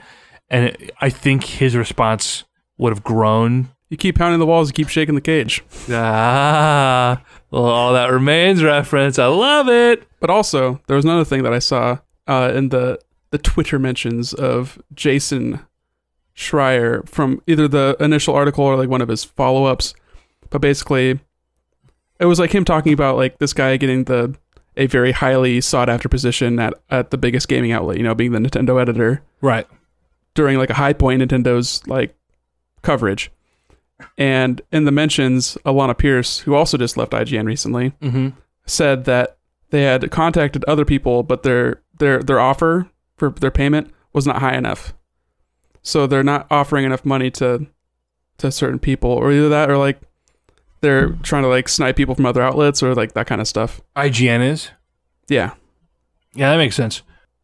and it, I think his response would have grown. You keep pounding the walls, you keep shaking the cage. Ah, well, all that remains reference. I love it. But also, there was another thing that I saw uh, in the the Twitter mentions of Jason Schreier from either the initial article or like one of his follow ups. But basically, it was like him talking about like this guy getting the a very highly sought after position at at the biggest gaming outlet. You know, being the Nintendo editor Right. during like a high point in Nintendo's like coverage. And in the mentions, Alana Pierce, who also just left IGN recently, Mm-hmm. said that they had contacted other people, but their their their offer for their payment was not high enough. So they're not offering enough money to to certain people, or either that, or like they're trying to like snipe people from other outlets, or like that kind of stuff. IGN is. Yeah, Yeah, that makes sense.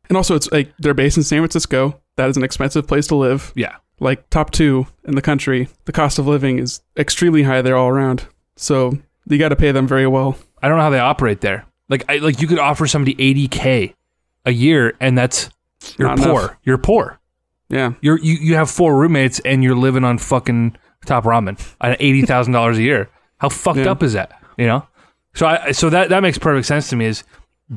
and also it's like they're based in San Francisco. That is an expensive place to live. Yeah. Like top two in the country. The cost of living is extremely high there all around. So you got to pay them very well. I don't know how they operate there. Like, I, like you could offer somebody 80k a year, and that's you're Not poor. enough. You're poor. Yeah. You're you, you have four roommates, and you're living on fucking top ramen at eighty thousand dollars a year. How fucked Yeah. up is that? You know. So I so that that makes perfect sense to me. Is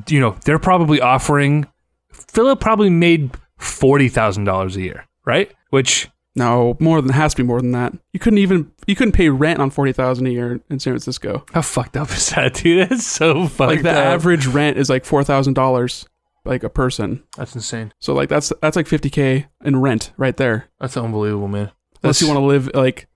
you know they're probably offering Filip probably made forty thousand dollars a year, right? Which No, more than has to be more than that. You couldn't even you couldn't pay rent on forty thousand a year in San Francisco. how fucked up is that, dude? That's so fucked like the up. average rent is like four thousand dollars, like a person. That's insane. So like that's that's like fifty k in rent right there. That's unbelievable, man. Unless you want to live like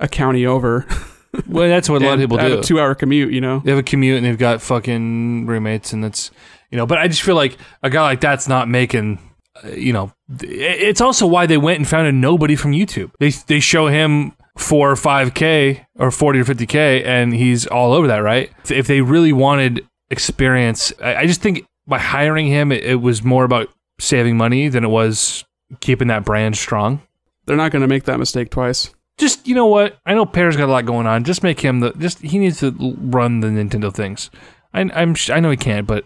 a county over. Well, that's what a lot of people have do. A two hour commute, you know. They have a commute and they've got fucking roommates, and that's you know. But I just feel like a guy like that's not making. Uh, you know, it's also why they went and found a nobody from YouTube. They they show him four or five k or forty or fifty k, and he's all over that, right? If- If they really wanted experience, I, I just think by hiring him, it, it was more about saving money than it was keeping that brand strong. They're not going to make that mistake twice. Just you know what? I know Peer's got a lot going on. Just make him the. Just he needs to run the Nintendo things. I, I'm I know he can't, but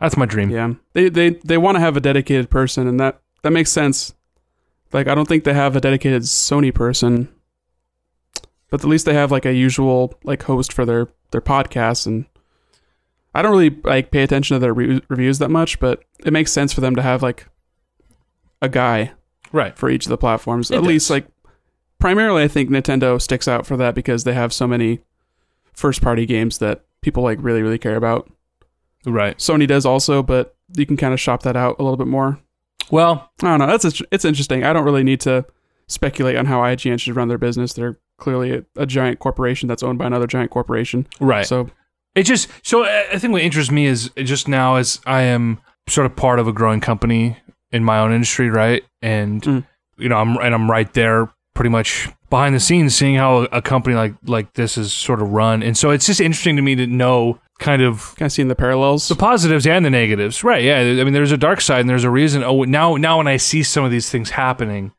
that's my dream. Yeah, they they they want to have a dedicated person, and that that makes sense. Like I don't think they have a dedicated Sony person, but at least they have like a usual like host for their their podcasts, and I don't really like pay attention to their re- reviews that much, but it makes sense for them to have like a guy Right. for each of the platforms. It At least like primarily I think Nintendo sticks out for that because they have so many first party games that people like really really care about. Right. Sony does also, but you can kind of shop that out a little bit more. Well, I don't know. That's it's interesting. I don't really need to speculate on how IGN should run their business. They're clearly a, a giant corporation that's owned by another giant corporation. right. So It just so I think what interests me is just now as I am sort of part of a growing company in my own industry, right? And Mm. you know, I'm and I'm right there pretty much behind the scenes seeing how a company like like this is sort of run. And so it's just interesting to me to know kind of kind of seeing the parallels. the positives and the negatives. Right. Yeah. I mean, there's a dark side and there's a reason. Oh, now, now when I see some of these things happening,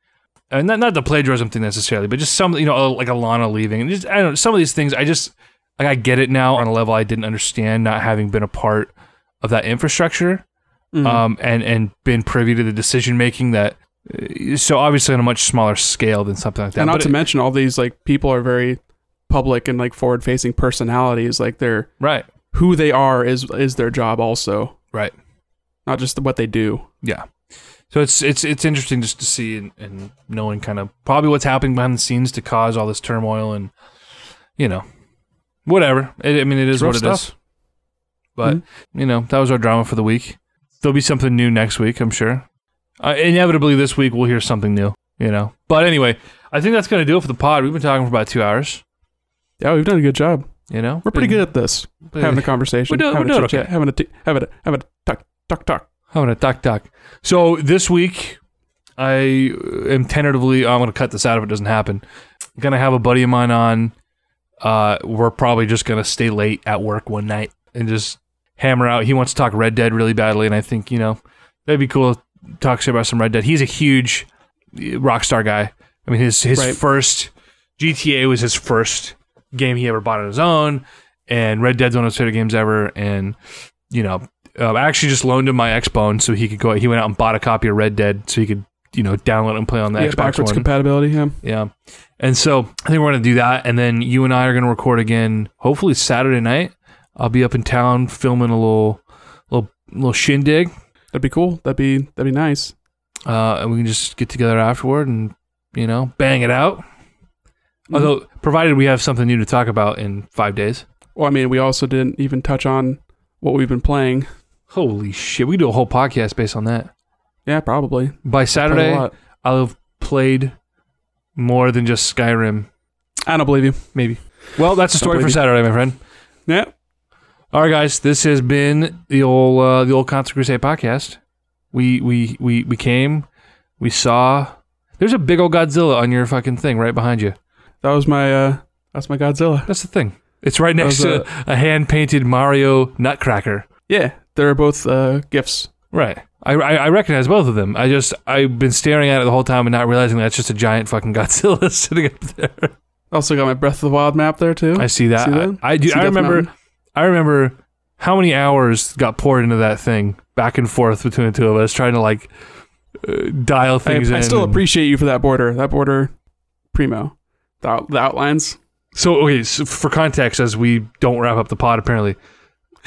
and not, not the plagiarism thing necessarily, but just some, you know, like Alana leaving and just, I don't know, some of these things, I just, like, I get it now on a level I didn't understand, not having been a part of that infrastructure, Mhm. um, and, and been privy to the decision making that, so obviously on a much smaller scale than something like that. and not but to it- mention all these like people are very public and like forward facing personalities. Like they're right. who they are is is their job also, Right. not just what they do. Yeah. So it's it's it's interesting just to see and, and knowing kind of probably what's happening behind the scenes to cause all this turmoil and you know whatever. It, I mean, it is what it is. stuff. But mm-hmm. you know that was our drama for the week. There'll be something new next week, I'm sure. Uh, inevitably, this week we'll hear something new. You know. But anyway, I think that's gonna do it for the pod. We've been talking for about two hours. Yeah, we've done a good job. You know, We're pretty good at this, having a conversation, We're doing- having we're a doing chit-chat, having a t- having a having a talk talk talk. Having a talk talk. So this week, I am tentatively. I'm going to cut this out if it doesn't happen. I'm going to have a buddy of mine on. Uh, we're probably just going to stay late at work one night and just hammer out. He wants to talk Red Dead really badly, and I think you know that'd be cool. To Talk shit about some Red Dead. He's a huge uh, Rockstar guy. I mean, his his Right. first GTA was his first game he ever bought on his own, and Red Dead's one of his favorite games ever. And you know, uh, I actually just loaned him my Xbone so he could go. He went out and bought a copy of Red Dead so he could you know download and play on the yeah, Xbox backwards One. compatibility. Yeah, yeah, and so I think we're gonna do that, and then you and I are gonna record again. Hopefully Saturday night. I'll be up in town filming a little little little shindig, that'd be cool. That'd be that'd be nice. uh, and we can just get together afterward and you know bang it out. Mm-hmm. Although, provided we have something new to talk about in five days. Well, I mean, we also didn't even touch on what we've been playing. Holy shit, we do a whole podcast based on that. Yeah, probably. By Saturday. I'll have played more than just Skyrim, I don't believe you. maybe. Well, that's a story for believe you. Saturday, my friend. Yeah. All right, guys, this has been the old uh, the old Console Crusade podcast. We we we we came, we saw. There's a big old Godzilla on your fucking thing right behind you. That was my uh that's my Godzilla. That's the thing. It's right next to was a hand painted Mario Nutcracker. Yeah, they're both uh gifts. Right. I, I I recognize both of them. I just I've been staring at it the whole time and not realizing that's just a giant fucking Godzilla sitting up there. Also got my Breath of the Wild map there too. I see that. See that? I, I do. See I remember. Mountain? I remember how many hours got poured into that thing, back and forth between the two of us, trying to like uh, dial I, things in. I still and- appreciate you for that border. That border, primo. The, out, the outlines. So okay, so for context, as we don't wrap up the pod, apparently,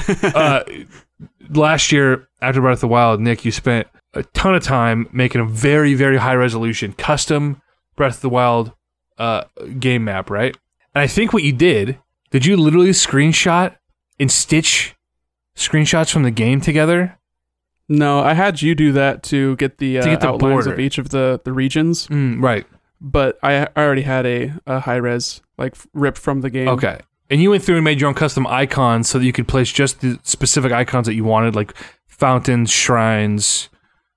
uh, last year after Breath of the Wild, Nick, you spent a ton of time making a very, very high resolution custom Breath of the Wild uh, game map, right? And I think what you did, did you literally screenshot and stitch screenshots from the game together? No, I had you do that to get the, uh, To get the outlines border. of each of the the regions, Mm, right. but I, I already had a, a high res like ripped from the game. Okay. And you went through and made your own custom icons so that you could place just the specific icons that you wanted, like fountains, shrines,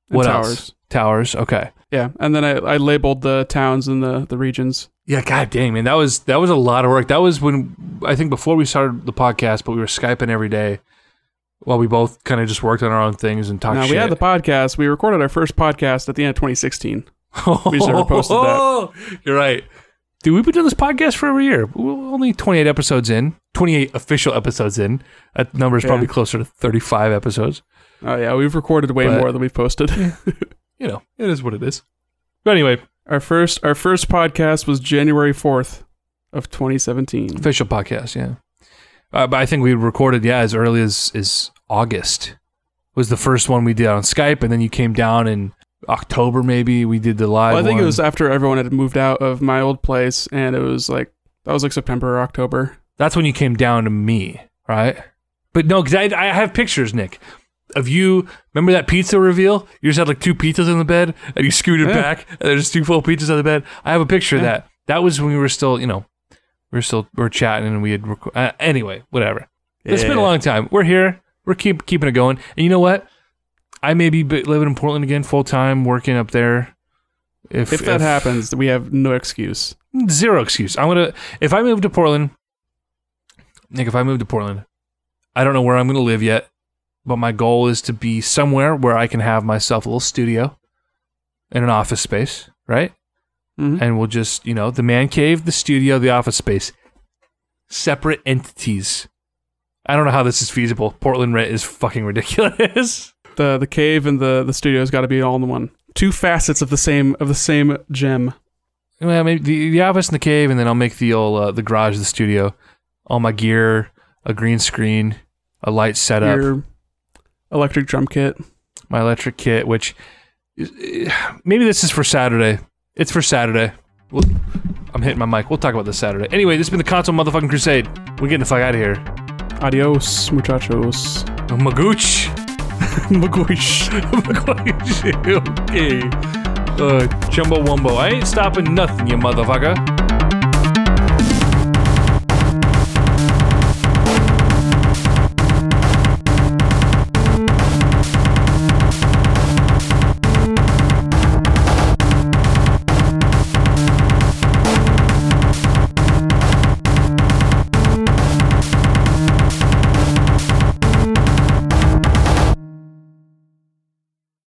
what towers. else? Towers. Okay. Yeah, and then I, I labeled the towns and the the regions. Yeah. God dang, man, that was that was a lot of work. That was when I think before we started the podcast, but we were skyping every day while we both kind of just worked on our own things and talked now shit. we had the podcast. We recorded our first podcast at the end of 2016. We just never posted that. You're right. Dude, we've been doing this podcast for over a year. We're only 28 episodes in, 28 official episodes in. That number is probably Yeah. closer to 35 episodes. Oh yeah, we've recorded way But- more than we've posted. you know, it is what it is. But anyway, Our first our first podcast was January 4th of 2017. official podcast, yeah. Uh, but I think we recorded, yeah, as early as as August was the first one we did on Skype, and then you came down in October, maybe we did the live. Well, I think one. it was after everyone had moved out of my old place, and it was like that was like September or October. That's when you came down to me, right? But no, because I, I have pictures, Nick, of you. Remember that pizza reveal? You just had like two pizzas in the bed, and you scooted Yeah. back, and there's two full pizzas on the bed. I have a picture of that. That was when we were still, you know, we were still we were chatting, and we had rec- uh, anyway, whatever. It's been a long time. We're here. We're keep keeping it going. And you know what? I may be living in Portland again full time, working up there. If, If that happens, we have no excuse. zero excuse. I'm gonna if I move to Portland, Nick. If I move to Portland, I don't know where I'm gonna live yet, but my goal is to be somewhere where I can have myself a little studio in an office space, right? Mhm. And we'll just you know the man cave, the studio, the office space, separate entities. I don't know how this is feasible. Portland rent is fucking ridiculous. The the cave and the the studio's got to be all in one. Two facets of the same of the same gem. Well, maybe the, the office and the cave, and then I'll make the old uh, the garage, the studio, all my gear, a green screen, a light setup, Your electric drum kit. my electric kit, which maybe this is for Saturday. It's for Saturday. We'll, I'm hitting my mic. We'll talk about this Saturday. Anyway, this has been the console motherfucking crusade. We're getting the fuck out of here. Adios, muchachos. Magooch. Magooch. Magooch. okay. Uh, Jumbo Wumbo. I ain't stopping nothing, you motherfucker.